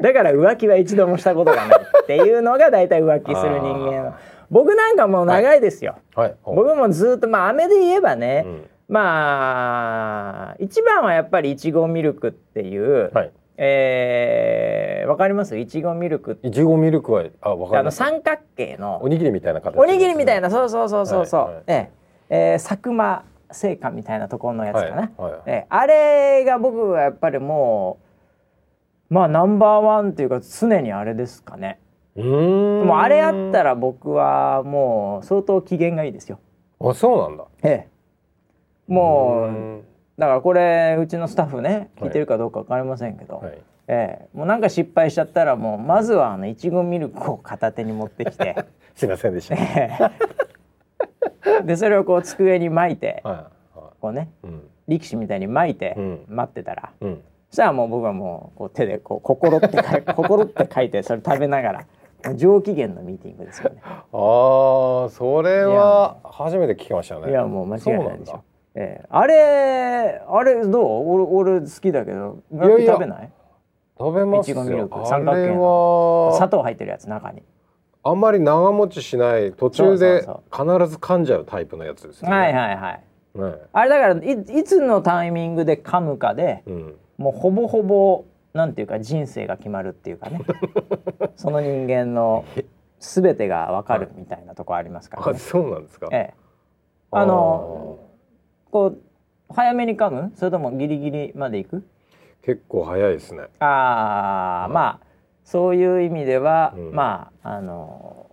だから浮気は一度もしたことがないっていうのが大体浮気する人間の僕なんかもう長いですよ、はい。僕もずっとまあ飴で言えばね、うん。まあ一番はやっぱりいちごミルクっていう、はい。えーわかります？いちごミルクいちごミルクはあわかあります。の三角形の。おにぎりみたいな形、おにぎりみたいな。なそうそうそうそうそう、はいはいえええー佐久間製菓みたいなところのやつかな、はいはいええあれが僕はやっぱりもうまあナンバーワンっていうか常にあれですかね。うーん。もうあれあったら僕はもう相当機嫌がいいですよ。あそうなんだ。ええ。もうだからこれうちのスタッフね聞いてるかどうか分かりませんけど、はい。ええ。もうなんか失敗しちゃったらもうまずはあのいちごミルクを片手に持ってきて。*laughs* すいませんでした。でそれをこう机に巻いてはこうねい。うん。力士みたいに巻いてうん。待ってたら、うん。そしたらもう僕はもうこう手でこう心って書い心って書いてそれ食べながら上機嫌のミーティングですよね。ああそれは初めて聞きましたね。いやもう間違いないでしょ。ええあれあれどう？俺俺好きだけど食べない？食べますいちごミルよ。クあ三角形れは砂糖入ってるやつ中に。あんまり長持ちしない途中で必ず噛んじゃうタイプのやつですよね。はいはいはい。ねあれだからいいつのタイミングで噛むかでうん。もうほぼほぼなんていうか人生が決まるっていうかね。*laughs* その人間の全てが分かるみたいなとこありますからあね。そうなんですか。ええ、あのこう早めに噛む？それともギリギリまでいく？結構早いですね。あーまあそういう意味では、うん。まああの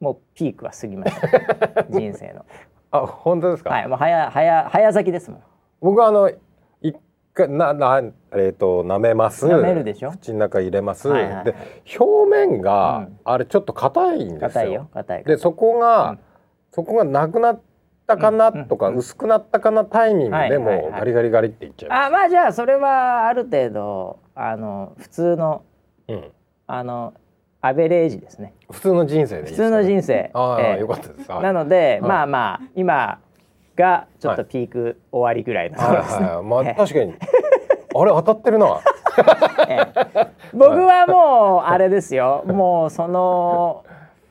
もうピークは過ぎました。*laughs* 人生の。あ本当ですか？はいもう早早早咲きですもん。僕はあの一回ななえっ、と舐めます。舐めるでしょ？口の中入れます。はいはいはい。で表面が、うん。あれちょっと硬いんですよ。硬いよ。硬いでそこが、うん。そこがなくなったかなとか、うん。うん。薄くなったかなタイミングではいはいもはい。うガリガリガリっていっちゃいまあまあじゃあそれはある程度あの普通のす。うん。あのアベレージですね。普通の人生でいいですか、普通の人生。ああ、ええ。よかったです。はい。なので、はい。まあまあ今がちょっとはい。ピーク終わりぐらいのはいまあええ。確かに。あれ当たってるな。*laughs* ええ。僕はもうあれですよ。もうその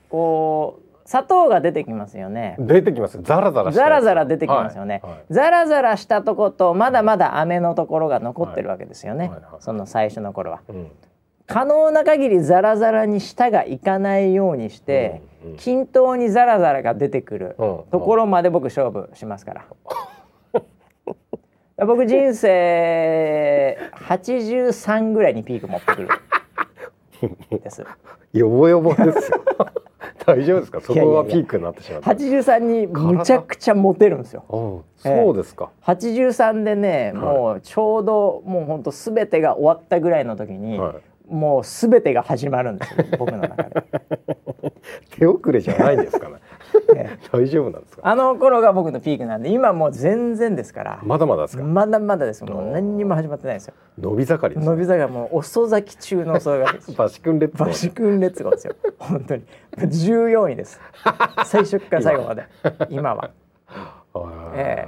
こう砂糖が出てきますよね。出てきます。ザラザラザラザラ出てきますよね、はい。はい。ザラザラしたとことまだまだ飴のところが残ってるわけですよね、はいはいはい。その最初の頃は。うん可能な限りザラザラに舌がいかないようにして、うんうん。均等にザラザラが出てくるうん。ところまで僕勝負しますから。*laughs* 僕人生83ぐらいにピーク持ってくる。です。よぼよぼですよ。*laughs* 大丈夫ですか？そこがピークになってしまった。83にむちゃくちゃモテるんですよ。おうそうですか、83でね、はい。もうちょうどもうほんと全てが終わったぐらいの時に、はいもう全てが始まるんですよ僕の中で、*laughs* 手遅れじゃないんですかね。*laughs* ええ。大丈夫なんですか？あの頃が僕のピークなんで今もう全然ですからまだまだですか？まだまだですもう何にも始まってないですよ。伸び盛りです伸び坂もう遅咲き中の遅咲き。バシ君レッツゴーバシ君列語ですよ。本当に。14位です。最初から最後まで。今。は。ええ。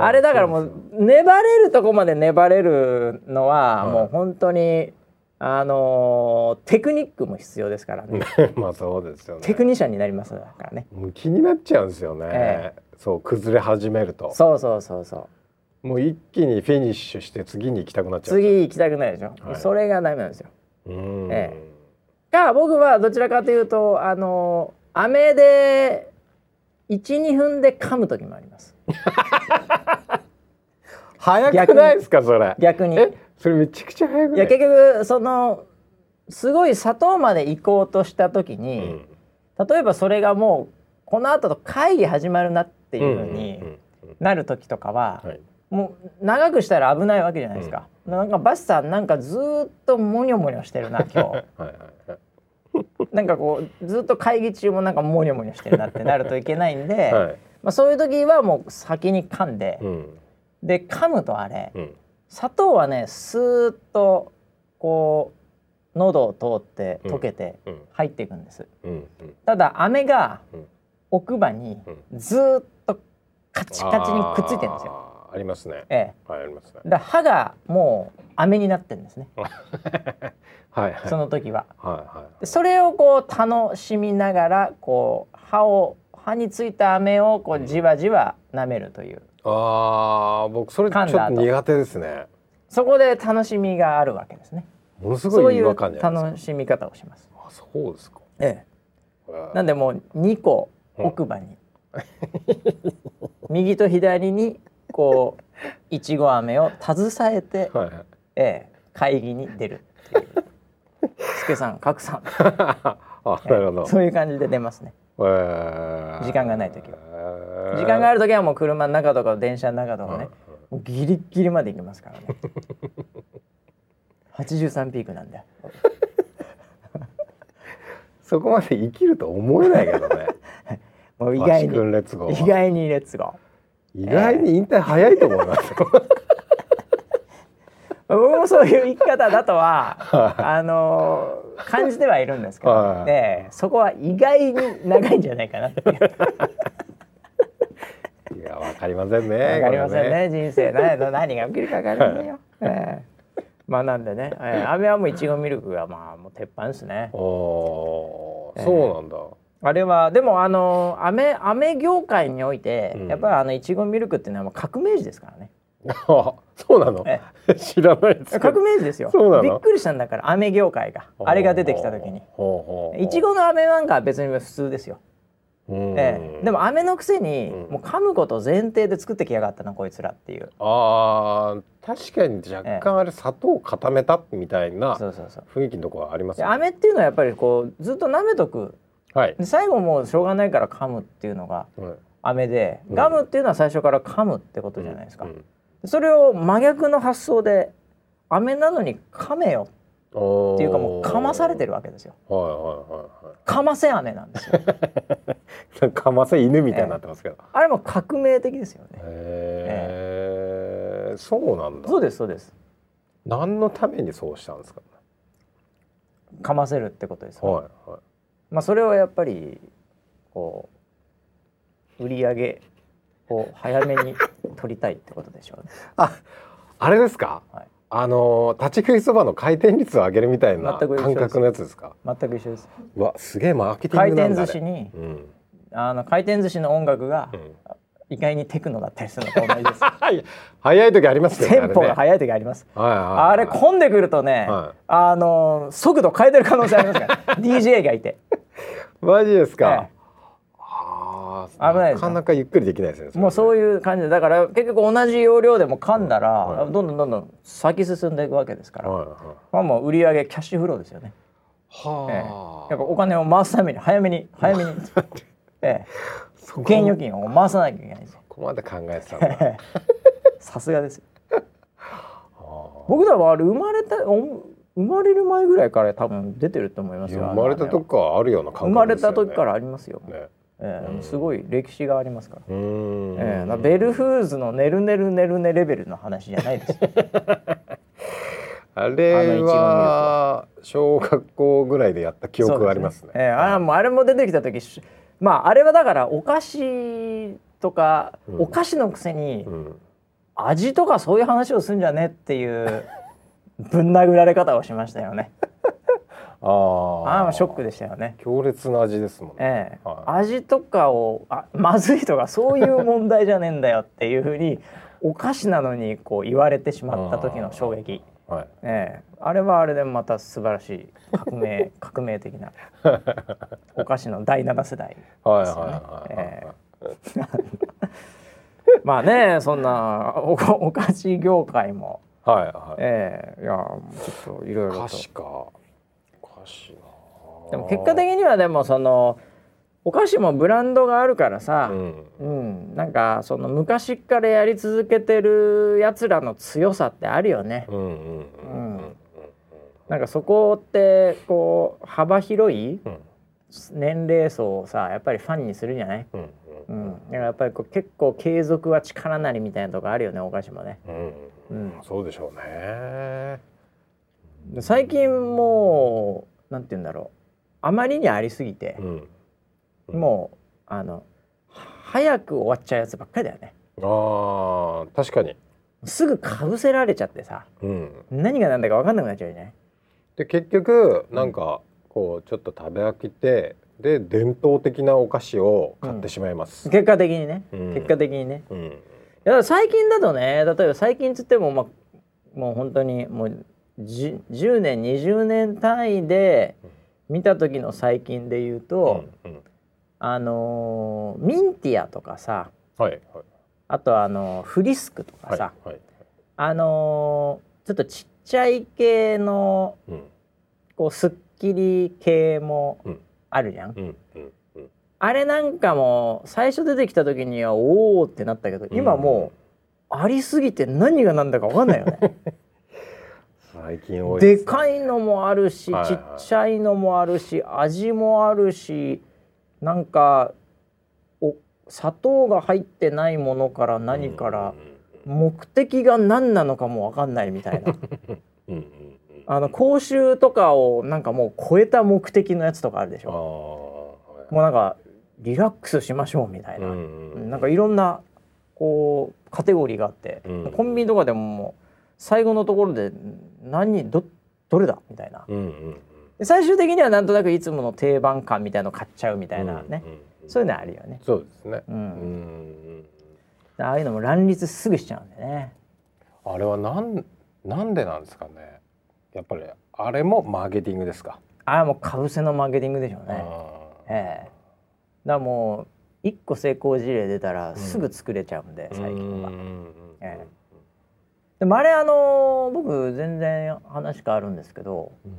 ああれだからもう粘れるとこまで粘れるのははい。もう本当にあのーテクニックも必要ですからね。*laughs* まあそうですよね。テクニシャンになりますからね。もう気になっちゃうんですよね、えそう崩れ始めると。そうそうそうそう。もう一気にフィニッシュして次に行きたくなっちゃう次行きたくないでしょ、はい。それがダメなんですよ。うん、えが僕はどちらかというとあのー飴で12分で噛む時もあります。*laughs* 早くないですかそれ。逆に。えそれめちゃくちゃ早くない？いや結局そのすごい砂糖まで行こうとした時うに、ん。例えばそれがもうこの後と会議始まるなっていうふううんにうんうん。なる時とかは、はい。もう長くしたら危ないわけじゃないですか、なんかバシさんなんかずーっとモニョモニョしてるな今 *laughs* はいはいはい日なんかこうずっと会議中もなんかモニョモニョしてるなってなるといけないんで、はい。まあ、そういう時はもう先に噛んで、うんで噛むとあれうん砂糖はねスーッとこう喉を通って溶けてうん。入っていくんです、うんうん。ただ飴がうん。奥歯にずーっとカチカチにくっついてるんですよ。ありますね。えはいありますね。え、だ歯がもう飴になってるんですね。*laughs* はいはい。その時は。はいはでそれをこう楽しみながらこう歯を歯についた飴をこうじわじわ舐めるという。いあー僕それちょっと苦手ですねそこで楽しみがあるわけですね。ものすごい違和感じゃない楽しみ方をします。あそうですかええ。なんでもう2個奥歯に、右と左にこういちご飴を携えて、*laughs* はいはいええ、会議に出るっていう。*laughs* 助さん、格さん、あなるほどそういう感じで出ますね。えー。時間がない時は。は時間があるる時はもう車の中とか電車の中とかね、もうギリッギリまで行きますからね。*laughs* 83ピークなんだよ。そこまで生きると思えないけどね。*laughs* もう意外に。意外にレッツゴー。意外に引退早いと思いますよ僕もそういう生き方だとはあのー感じてはいるんですけど、はいええそこは意外に長いんじゃないかなっていう。いやわかりませんねわかりませんこれね人生ね何が起きるかわかりませんよ。*laughs* ええまあなんでね、ええ、飴はもういちごミルクがまあもう鉄板ですね。おーえーそうなんだ、あれはでもあの飴飴業界において、うんやっぱりあのいちごミルクっていうのはもう革命児ですからね。あ *laughs* そうなの？え知らないです。革命児ですよ。そうなの？びっくりしたんだから飴業界が。あれが出てきた時に。いちごの飴なんかは別に普通ですよ。うん。ええ、でも飴のくせに、うん。もう噛むことを前提で作ってきやがったなこいつらっていう。あー確かに若干あれ砂糖を固めたみたいな雰囲気のところはありますね。飴っていうのはやっぱりこうずっと舐めとく。はい、で最後もうしょうがないから噛むっていうのがはい。飴でうん。ガムっていうのは最初から噛むってことじゃないですか、うんそれを真逆の発想で飴なのに噛めよっていうかもう噛まされてるわけですよ。はいはいはい噛ませ飴なんですよ。は *laughs* いかませ犬みたいになってますけど、あれも革命的ですよね。へえそうなんだ。そうですそうです。何のためにそうしたんですか、噛ませるってことですよ。ねはいはい。まあそれをやっぱりこう売り上げを早めに取りたいってことでしょうね。ああれですか、はい。あの立ち食いそばの回転率を上げるみたいな感覚のやつですか？全く一緒です。うわすげえマーケティ回ングなんだ転寿司にうん、あの回転寿司の音楽がうん。意外にテクノだったりするのと同じです。*laughs* はい。早い時ありますよねテンポがい速い時あります。あれ混んでくるとね、はい。あの速度変えてる可能性ありますから、*laughs* DJ がいて。マジですか、えあ危ないですかなかなかゆっくりできないですねもうそういう感じでだから結局同じ要領でも噛んだら、はい。どんどんどんどん先進んでいくわけですから、はいはいまあもう売り上げキャッシュフローですよね。はあ、やっぱお金を回すために早めに *laughs* 早めに、ええ、保険預金を回さなきゃいけないんですよ。ここまで考えてたんだ。*laughs* さすがですよ。は僕らはあれ生まれたお生まれる前ぐらいから多分出てると思いあますよ。生まれた時からあるような生感まれた覚ですよね。時からありますよ、ねええうん。すごい歴史がありますから、ええ。だからベルフーズの「ねるねるねるね」レベルの話じゃないですよ。*laughs* あれは小学校ぐらいでやった記憶がありますね。そうでええ。あもうあれも出てきた時しまああれはだからお菓子とか、うん。お菓子のくせにうん。味とかそういう話をすんじゃねっていうぶん殴られ方をしましたよね。あああショックでしたよね。強烈な味ですもんね。ええ。はい。味とかをあまずいとかそういう問題じゃねえんだよっていうふうにお菓子なのにこう言われてしまった時の衝撃、はい。ええ。あれはあれでまた素晴らしい革命 *laughs* 革命的なお菓子の第7世代はいですよねまあねそんなおお菓子業界も、はいはい。ええ。いやちょっといろいろと。お菓子かでも結果的にはでもそのお菓子もブランドがあるからさ、うん。うん、なんかその昔からやり続けてるやつらの強さってあるよね。うんうんうんうんなんかそこってこう幅広いうん。年齢層をさやっぱりファンにするんじゃない、うんうん、だからやっぱりこう結構継続は力なりみたいなとこあるよねお菓子もね。うん。うん。そうでしょうね。で最近もうなんて言うんだろう。あまりにありすぎてう、ん。もうあの早く終わっちゃうやつばっかりだよね。あー確かに。すぐかぶせられちゃってさうん。何が何だか分かんなくなっちゃうじゃないで結局なんかこうちょっと食べ飽きてで伝統的なお菓子を買ってしまいます。結果的にね、うん。結果的にね。うん。いや最近だとね例えば最近つってもまあもう本当にもうじ10年20年単位で見た時の最近で言うと、うんうん。あのーミンティアとかさはいはい。あとあのーフリスクとかはいさ、はい。あのーちょっとちっちゃい系のうん。こうすっきり系もうん。あるじゃん、うんうんうん。あれなんかも最初出てきた時にはおおってなったけど今もうありすぎて何が何だか分かんないよね。*laughs* 最近多いでね。かいのもあるし、はいはい。ちっちゃいのもあるし味もあるしなんかお砂糖が入ってないものから何から目的が何なのかも分かんないみたいな。*laughs* うんあの講習とかをなんかもう超えた目的のやつとかあるでしょ。はいもうなんかリラックスしましょうみたいな、うんうんなんかいろんなこうカテゴリーがあって、うん。コンビニとかでももう最後のところで何どどれだ？みたいな。うんうんで最終的にはなんとなくいつもの定番感みたいの買っちゃうみたいなね、うんうんそういうのあるよね、そうですね。うん。うんうんああいうのも乱立すぐしちゃうんでね。あれはなんなんでなんですかね。やっぱりあれもマーケティングですか。あれはもうかぶせのマーケティングでしょうね。ええ。だもう一個成功事例出たらすぐ作れちゃうんで、最近は。うんうんうん。ええでもあれあの僕全然話変わるんですけどうん。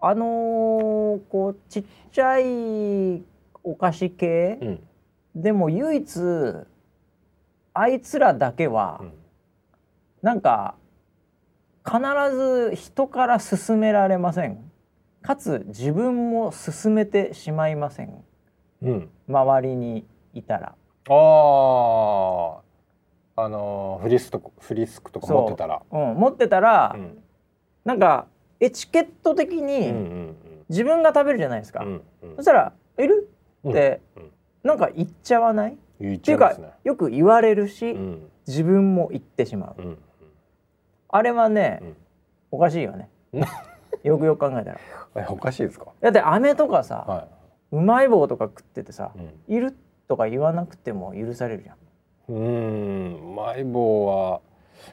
あのーこうちっちゃいお菓子系、うん。でも唯一あいつらだけは、うん。なんか必ず人から勧められません。かつ自分も勧めてしまいません。うん。周りにいたら。あああのフリスとフリスクとか持ってたら。うん、持ってたら、うん。なんかエチケット的うんにうん。自分が食べるじゃないですか、うんうん。そしたら「いる?」って、うん。うんなんか言っちゃわない？っ言っちていうかよく言われるし、うん。自分も言ってしまう、うんあれはね、うん。おかしいよね。*laughs* よくよく考えたら。えおかしいですか？だって飴とかさ、はうまい棒とか食っててさい、うん「いる?」とか言わなくても許されるじゃんうーんマイボウは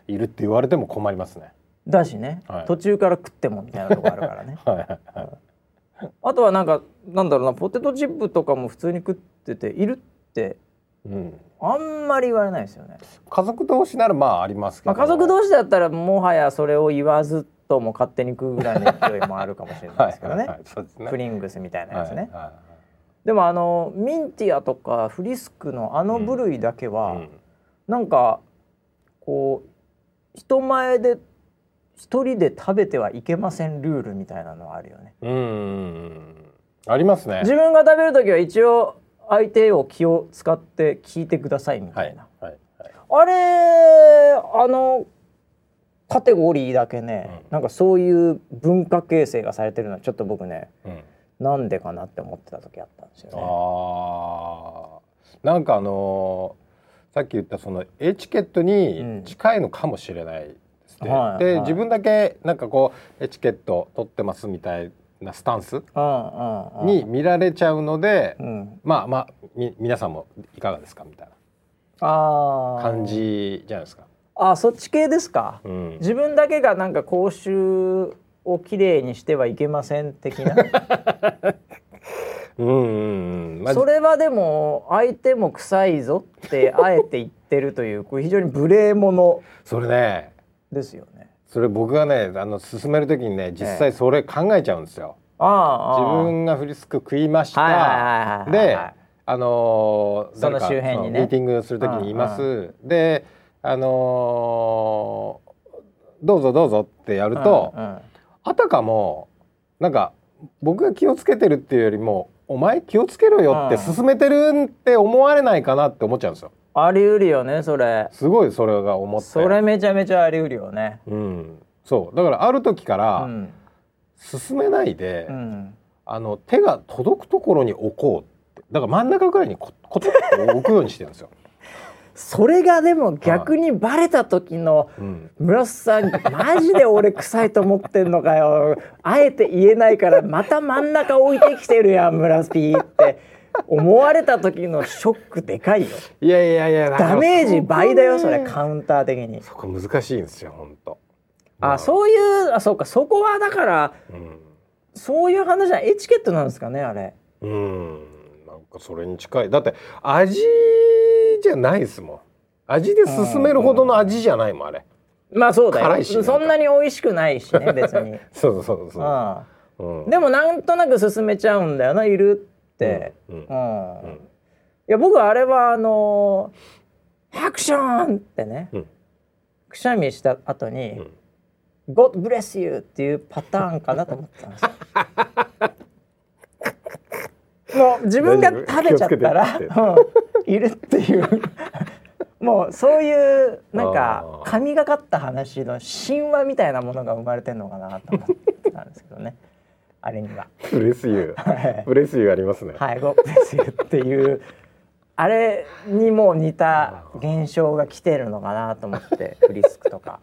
いるって言われても困りますね。だしね、はい途中から食ってもみたいなとこあるからね *laughs* はいはいはい。あとはなんかなんだろうなポテトチップとかも普通に食ってて「いる?」ってうん。あんまり言われないですよね、家族同士ならまあありますけど。まあ、家族同士だったらもはやそれを言わずとトも勝手に食うぐらいの勢いもあるかもしれないですけどね *laughs* はいねプリングスみたいなやつね、はいはいでもあのミンティアとかフリスクのあの部類だけは、うん。なんかこう人前で一人で食べてはいけませんルールみたいなのはあるよね。うんありますね。自分が食べる時は一応相手を気を使って聞いてくださいみたはいいな、はいはい。あれあのカテゴリーだけね、うん。なんかそういう文化形成がされてるのはちょっと僕ねうんなんでかなって思ってた時あったんですよね。あー。なんかあのーさっき言ったそのエチケットに近いのかもしれないですね。で、はいはい。自分だけなんかこうエチケット取ってますみたいなスタンスうんうんうん。に見られちゃうので、うん、まあまあみ皆さんもいかがですかみたいな。感じじゃないですか。あそっち系ですか、うん、自分だけがなんか口臭をきれいにしてはいけません的な？*laughs* うん。まあそれはでも相手も臭いぞってあえて言ってるというこれ非常に無礼者それね、ですよね。それ僕がねあの進める時にね実際それ考えちゃうんですよ。ああああ自分がフリスク食いました。で、あのーその周辺にねミーティングする時に言います。で、あのーどうぞどうぞってやると、うんうんあたかもなんか僕が気をつけてるっていうよりもお前気をつけろよってうん勧めてるって思われないかなって思っちゃうんですよ。あり得るよねそれすごいそれが思って。それめちゃめちゃあり得るよね。うん。そうだからある時かうらん進めないで、うんあの手が届くところに置こうってだから真ん中ぐらいにこコトッと置くようにしてるんですよ。それがでも逆にバレた時のうん、村瀬さんマジで俺臭いと思ってんのかよ。あえて言えないからまた真ん中置いてきてるやん村ピーって。思われた時のショックでかいよ。いやいやいやダメージ倍だよそれかカウンター的に。そこ難しいんですよ本当。あそういうあそうか。そこはだからうん。そういう話じゃエチケットなんですかねあれ。うん。なんかそれに近い。だって味じゃないですもん。味で進めるほどの味じゃないもんあれ。まあそうだよ。そんなに美味しくないしね *laughs* 別に、そうそうそう。う。ん、うん、でもなんとなく進めちゃうんだよないるって、うんうん。うん。いや僕あれはあのーアクションってね、うん。くしゃみした後にうん「God bless you」っていうパターンかなと思ってたんですよ。*laughs* もう自分が食べちゃったらいるっていう。*laughs* もうそういうなんか神がかった話の神話みたいなものが生まれてんのかなと思ってたんですけどね。*laughs* あれには。ブレスユはい。ー。ブレスユーありますね。はい、ゴップスっていう。あれにも似た現象が来てるのかなと思ってフリスクとか。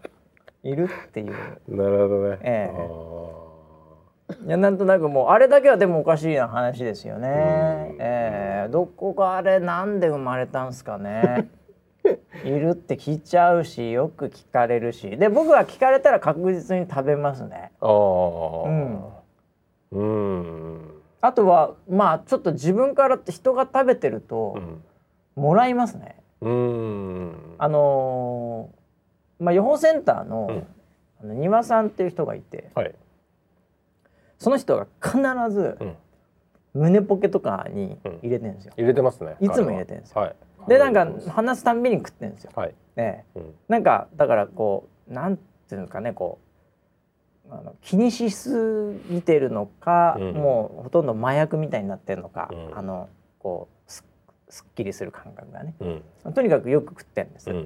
いるっていう。*laughs* なるほどね。ええ。あーいやなんとなくもうあれだけはでもおかしいな話ですよねうん。ええどこがあれなんで生まれたんすかね。*laughs* いるって聞いちゃうしよく聞かれるしで僕は聞かれたら確実に食べますね。あー。うんうん。あとはまあちょっと自分からって人が食べてるとうん。もらいますね。うん。あのーまあ予報センターの,、うんあの庭さんっていう人がいてはい。その人が必ずうん。胸ポケとかに入れてるんですよ。入れてますね。いつも入れてるんですよはい。でなんか話すたんびに食ってるんですよ。はい。ええうん。なんかだからこうなんていうんですかねこうあの気にしすぎてるのか、うんもうほとんど麻薬みたいになってるのか、うんあのこうすすっきりする感覚がねうん。とにかくよく食ってるんですよ。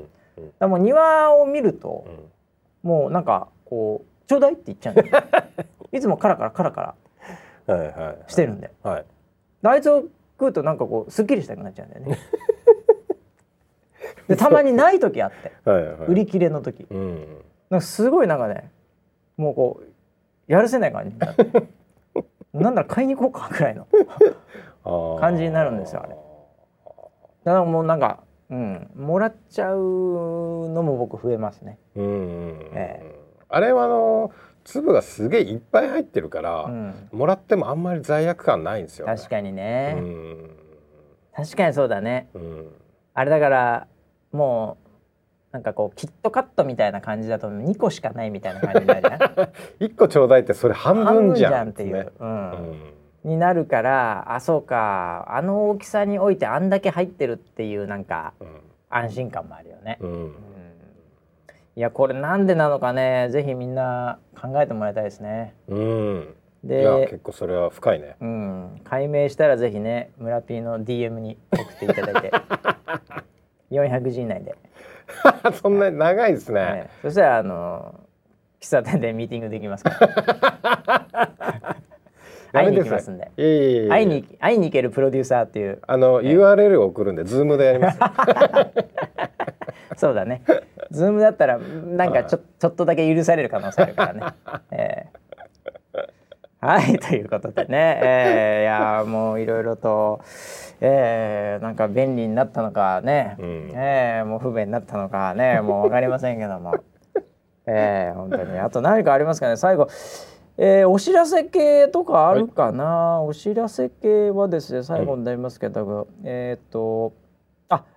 うん。もう庭を見ると、うん。もうなんかこうちょうだいって言っちゃうんですよ *laughs* いつもカラカラカラカラはいはい。してるんで、はい。であいつを食うとなんかこうすっきりしたくなっちゃうんだよね *laughs* でたまにない時あってはいはい。売り切れの時うん。なんかすごいなんかねもうこうやるせない感じになって *laughs* なんだら買いに行こうかぐらいの *laughs* 感じになるんですよあれだからもうなんかうんもらっちゃうのも僕増えますねうんうん。えあれはあの粒がすげえいっぱい入ってるから、うん。もらってもあんまり罪悪感ないんですよ、ね。確かにね、うん。確かにそうだね。うん。あれだからもうなんかこうキットカットみたいな感じだと2個しかないみたいな感じになるじゃん。*laughs* 一個ちょうだいってそれ半分じゃんっていう、になるからあそうか。あの大きさにおいてあんだけ入ってるっていうなんか安心感もあるよね。いやこれなんでなのかね。ぜひみんな考えてもらいたいですね。うん。いやで結構それは深いね。うん、解明したらぜひね村 P の DM に送っていただいて。400字以内で、そんなに長いですね、はい。そしたらあの喫茶店でミーティングできますから。会いに行きますんで。会いに会いに行けるプロデューサーっていう。あの、URL を送るんでズームでやります *laughs* *laughs* そうだね。ズームだったらなんかちょちょっとだけ許される可能性あるからね、*laughs* えーはいということでね、えーいやーもういろいろと、えーなんか便利になったのかね、うん。えーもう不便になったのかね。もう分かりませんけども、*laughs* えー本当に。あと何かありますかね。最後、えーお知らせ系とかあるかな、お知らせ系はですね最後になりますけど、えーっとあ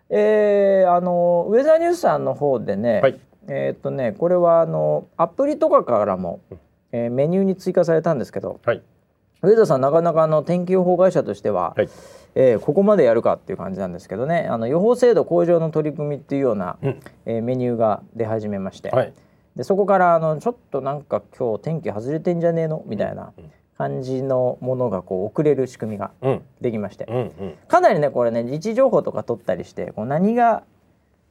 えーあのウェザーニュースさんの方でね、はい。えーっとねこれはあのアプリとかからも、えーメニューに追加されたんですけどはい。ウェザーさんなかなかあの天気予報会社としては、はい。えーここまでやるかっていう感じなんですけどねあの予報精度向上の取り組みっていうような、うん。えーメニューが出始めまして、はい。でそこからあのちょっとなんか今日天気外れてんじゃねえの？みたいな感じのものがこう送れる仕組みがうん。できまして、うんうん。かなりねこれね位置情報とか取ったりしてこう何が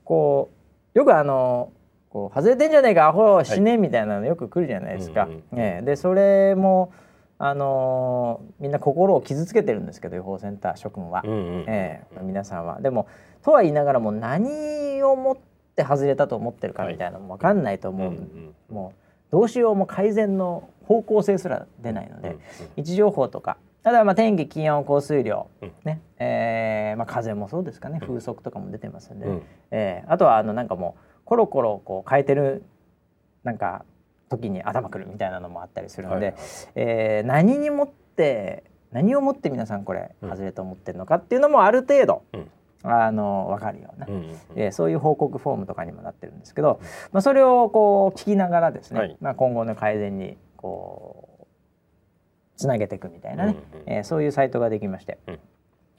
こうよくあのこう外れてんじゃねえかアホ死ねみたいなのよく来るじゃないですか。うんうんええ。でそれもあのーみんな心を傷つけてるんですけど予報センター諸君は、うんうん。ええ。皆さんは。でもとは言いながらも何をもって外れたと思ってるかみたいなのも分かんないと思う、うんうん。もうどうしようも改善の方向性すら出ないので。位置情報とかただまあ天気気温降水量、うん。ねえーまあ、風もそうですかね。風速とかも出てますんで、うん。えーあとはあのなんかもうコロコロこう変えてるなんか時に頭くるみたいなのもあったりするので、はえー何にもって何をもって皆さんこれうん。外れと思ってるのかっていうのもある程度、うん。あの分かるような、えーそういう報告フォームとかにもなってるんですけど、まあ、それをこう聞きながらですね、はい。まあ、今後の改善にこうつなげていくみたいなね、うんうんえーそういうサイトができまして、うん。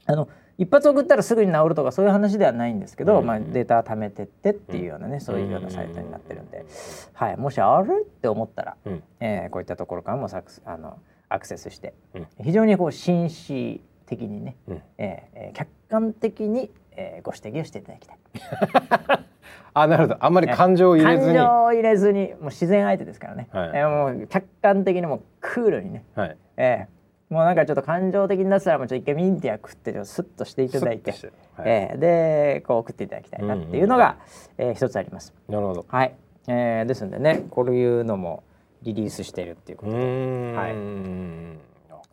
あの一発送ったらすぐに治るとかそういう話ではないんですけど、うんうんまあ、データ貯めてってっていうようなね、そういうようなサイトになってるんで、はい、もしあるって思ったら、うん。えーこういったところからもサクスあのアクセスして、うん。非常にこう紳士的にね、うん。えーえー客観的に、えーご指摘をしていただきたい。*laughs* あなるほど。あんまり感情を入れずに。感情を入れずにもう自然相手ですからね、はい。えーもう客観的にもうクールにね、はい。えーもうなんかちょっと感情的になってたらもうちょっと一回ミンティア食ってちょっとスッとしていただいて。て。はい。えーでこう送っていただきたいなっていうのが、えー一つあります。なるほど。はい、えーですんでねこういうのもリリースしているっていうこうとで、はい。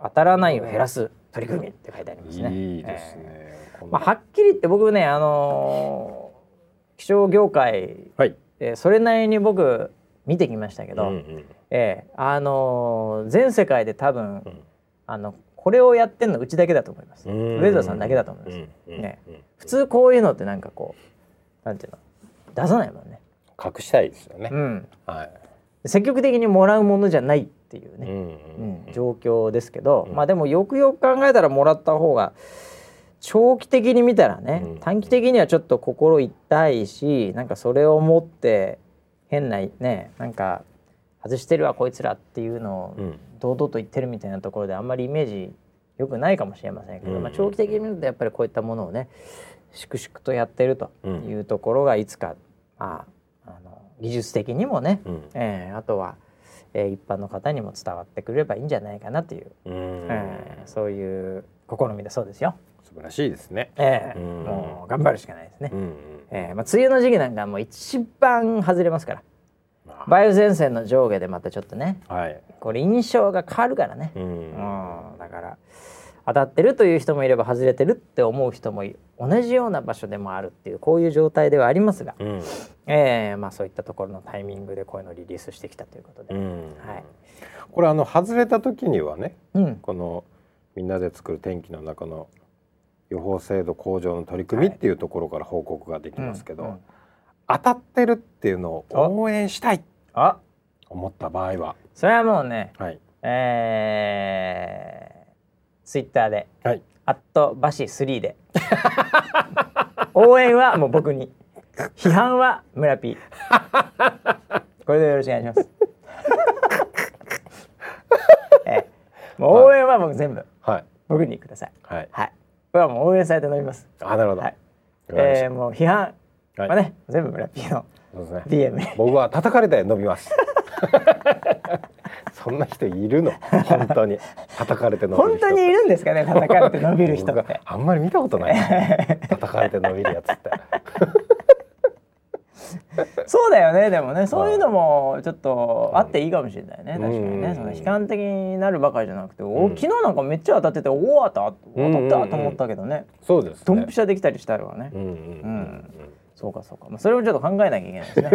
当たらないを減らす取り組みって書いてありますね。いいですえね。このーまあ、はっきり言って僕ねあのー気象業界はい。えーそれなりに僕見てきましたけど、うんうん。えーあのー全世界で多分、うん。あのこれをやってんのうちだけだと思います。ウうん。ェザーさんだけだと思います。ね。うん。普通こういうのってなんかこうなんていうの？出さないもんね。隠したいですよね。うん。はい。積極的にもらうものじゃないっていうね、うんうん。うん状況ですけど、うん。まあでもよくよく考えたらもらった方が長期的に見たらね、うん。短期的にはちょっと心痛いしなんかそれを持って変なねなんか外してるわこいつらっていうのをうん。堂々と言ってるみたいなところであんまりイメージ良くないかもしれませんけど、うん。まあ、長期的に見るとやっぱりこういったものをね粛々とやってるというところがいつか、まあ、あの技術的にもね、うん。えーあとは、えー一般の方にも伝わってくればいいんじゃないかなという、うん。えーそういう試みだそうですよ。素晴らしいですね。えーうん。もう頑張るしかないですね。えーまあ、梅雨の時期なんかもう一番外れますから。まあ。梅雨前線の上下でまたちょっとねはい。これ印象が変わるからね。うん。うんだから当たってるという人もいれば外れてるって思う人もい同じような場所でもあるっていうこういう状態ではありますが、うん。えーまあ、そういったところのタイミングでこういうのをリリースしてきたということで、うん。はい。これあの外れた時にはねうん。このみんなで作る天気の中の予報精度向上の取り組みっていうところから報告ができますけど、うんうん。当たってるっていうのを応援したいあ。思った場合は？それはもうねはい。えー、ツイッターで。はい「アットバシ3」で。*laughs* 応援はもう僕に。批判は村 P これでよろしくお願いします。*laughs* えーもう応援は僕全部。はい。僕にください。はい。はい。これはもう応援されて飲みます。あなるほど、はい。えー、もう批判はね、全部村 P のそうですね。DM に僕は叩かれて伸びます。*laughs* そんな人いるの？本当に。叩かれて伸びる人。本当にいるんですかね？叩かれて伸びる人っ僕てはあんまり見たことない。*laughs* 叩かれて伸びるやつって。そうだよね。でもねそういうのもちょっとあっていいかもしれないね。確かにうん。ねその悲観的になるばかりじゃなくて、お昨日なんかめっちゃ当たってておお当たったと思ったけどね。そうですね。ドンピシャできたりしたらね、うんうんうん。うんそうかそうか、まあ、それをちょっと考えなきゃいけないですね。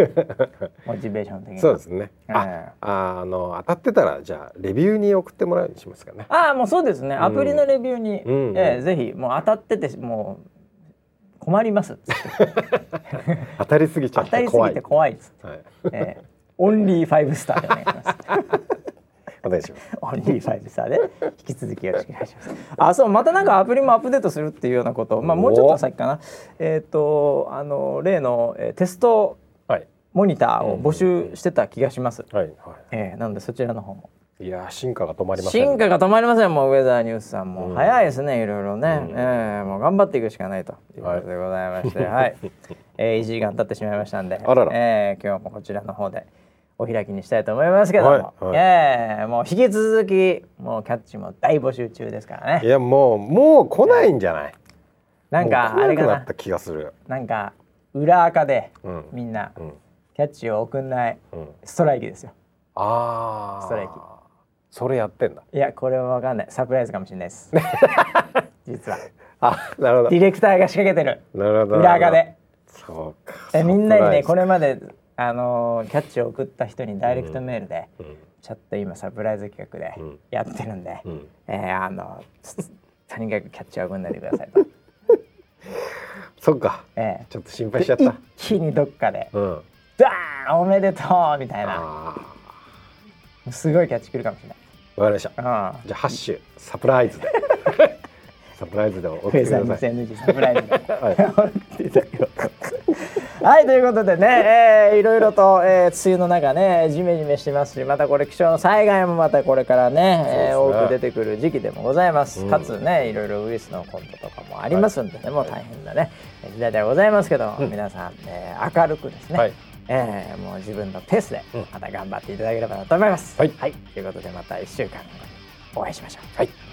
*laughs* モチベーション的にそうですね。えあえ、あの当たってたらじゃあレビューに送ってもらうようにしますかね。ああもうそうですね。アプリのレビューに、うんうん。ええぜひもう当たっててもう困ります。*laughs* 当たりすぎちゃって怖い。当たりすぎて怖いっつって、はい。ええ。 only five star でお願いしますお願いします。*laughs* only five star で引き続きよろしくお願いします。あ、そうまたなんかアプリもアップデートするっていうようなこと、まあもうちょっと先かな。えっ、とあの例の、えーテストはい。モニターを募集してた気がします。はいはえーなのでそちらの方も。い。いやー進化が止まりません、進化が止まりません。もうウェザーニュースさんも、うん。早いですねいろいろね、うん。えーもう頑張っていくしかないということでございまして、はい、えー、1時間経ってしまいましたんで、あらら。えー今日もこちらの方でお開きにしたいと思いますけども、はいはいえーもう引き続きもうキャッチも大募集中ですからね。いやもうもう来ないんじゃない？なんかあれかなった気がする。な？んか裏垢でうんみんなうんキャッチを送んないうん。ストライキですよ。ああ。ストライキそれやってんだ。いやこれはわかんないサプライズかもしれないです。*laughs* 実はあなるほどデ。ィレクターが仕掛けてるなるほど。裏垢で。そうか。えみんなにねこれ。れまであのーキャッチを送った人にダイレクトメールで、うんちょっと今サプライズ企画でうんやってるんで、うん。えーあのつとにかくキャッチを送んないでくださいと。*laughs* そっか。えーちょっと心配しちゃっでた一。気にどっかでうん。ダーンおめでとうみたいな。すごいキャッチ来るかもしれない。わかりました。うんじゃあハッシュサプライズで *laughs* サプライズで送ってください。サー2000サプライズで *laughs* はいはいということでね、えー、いろいろと、えー、梅雨の中ねジメジメしてますしまたこれ気象の災害もまたこれからねえー多く出てくる時期でもございます、うん。かつねいろいろウイルスのコントとかもありますんでね、もう大変なね時代ではございますけど、うん。皆さん、えー明るくですね、はい。えーもう自分のペースでうん。また頑張っていただければなと思います。はい。ということでまた1週間お会いしましょう。はい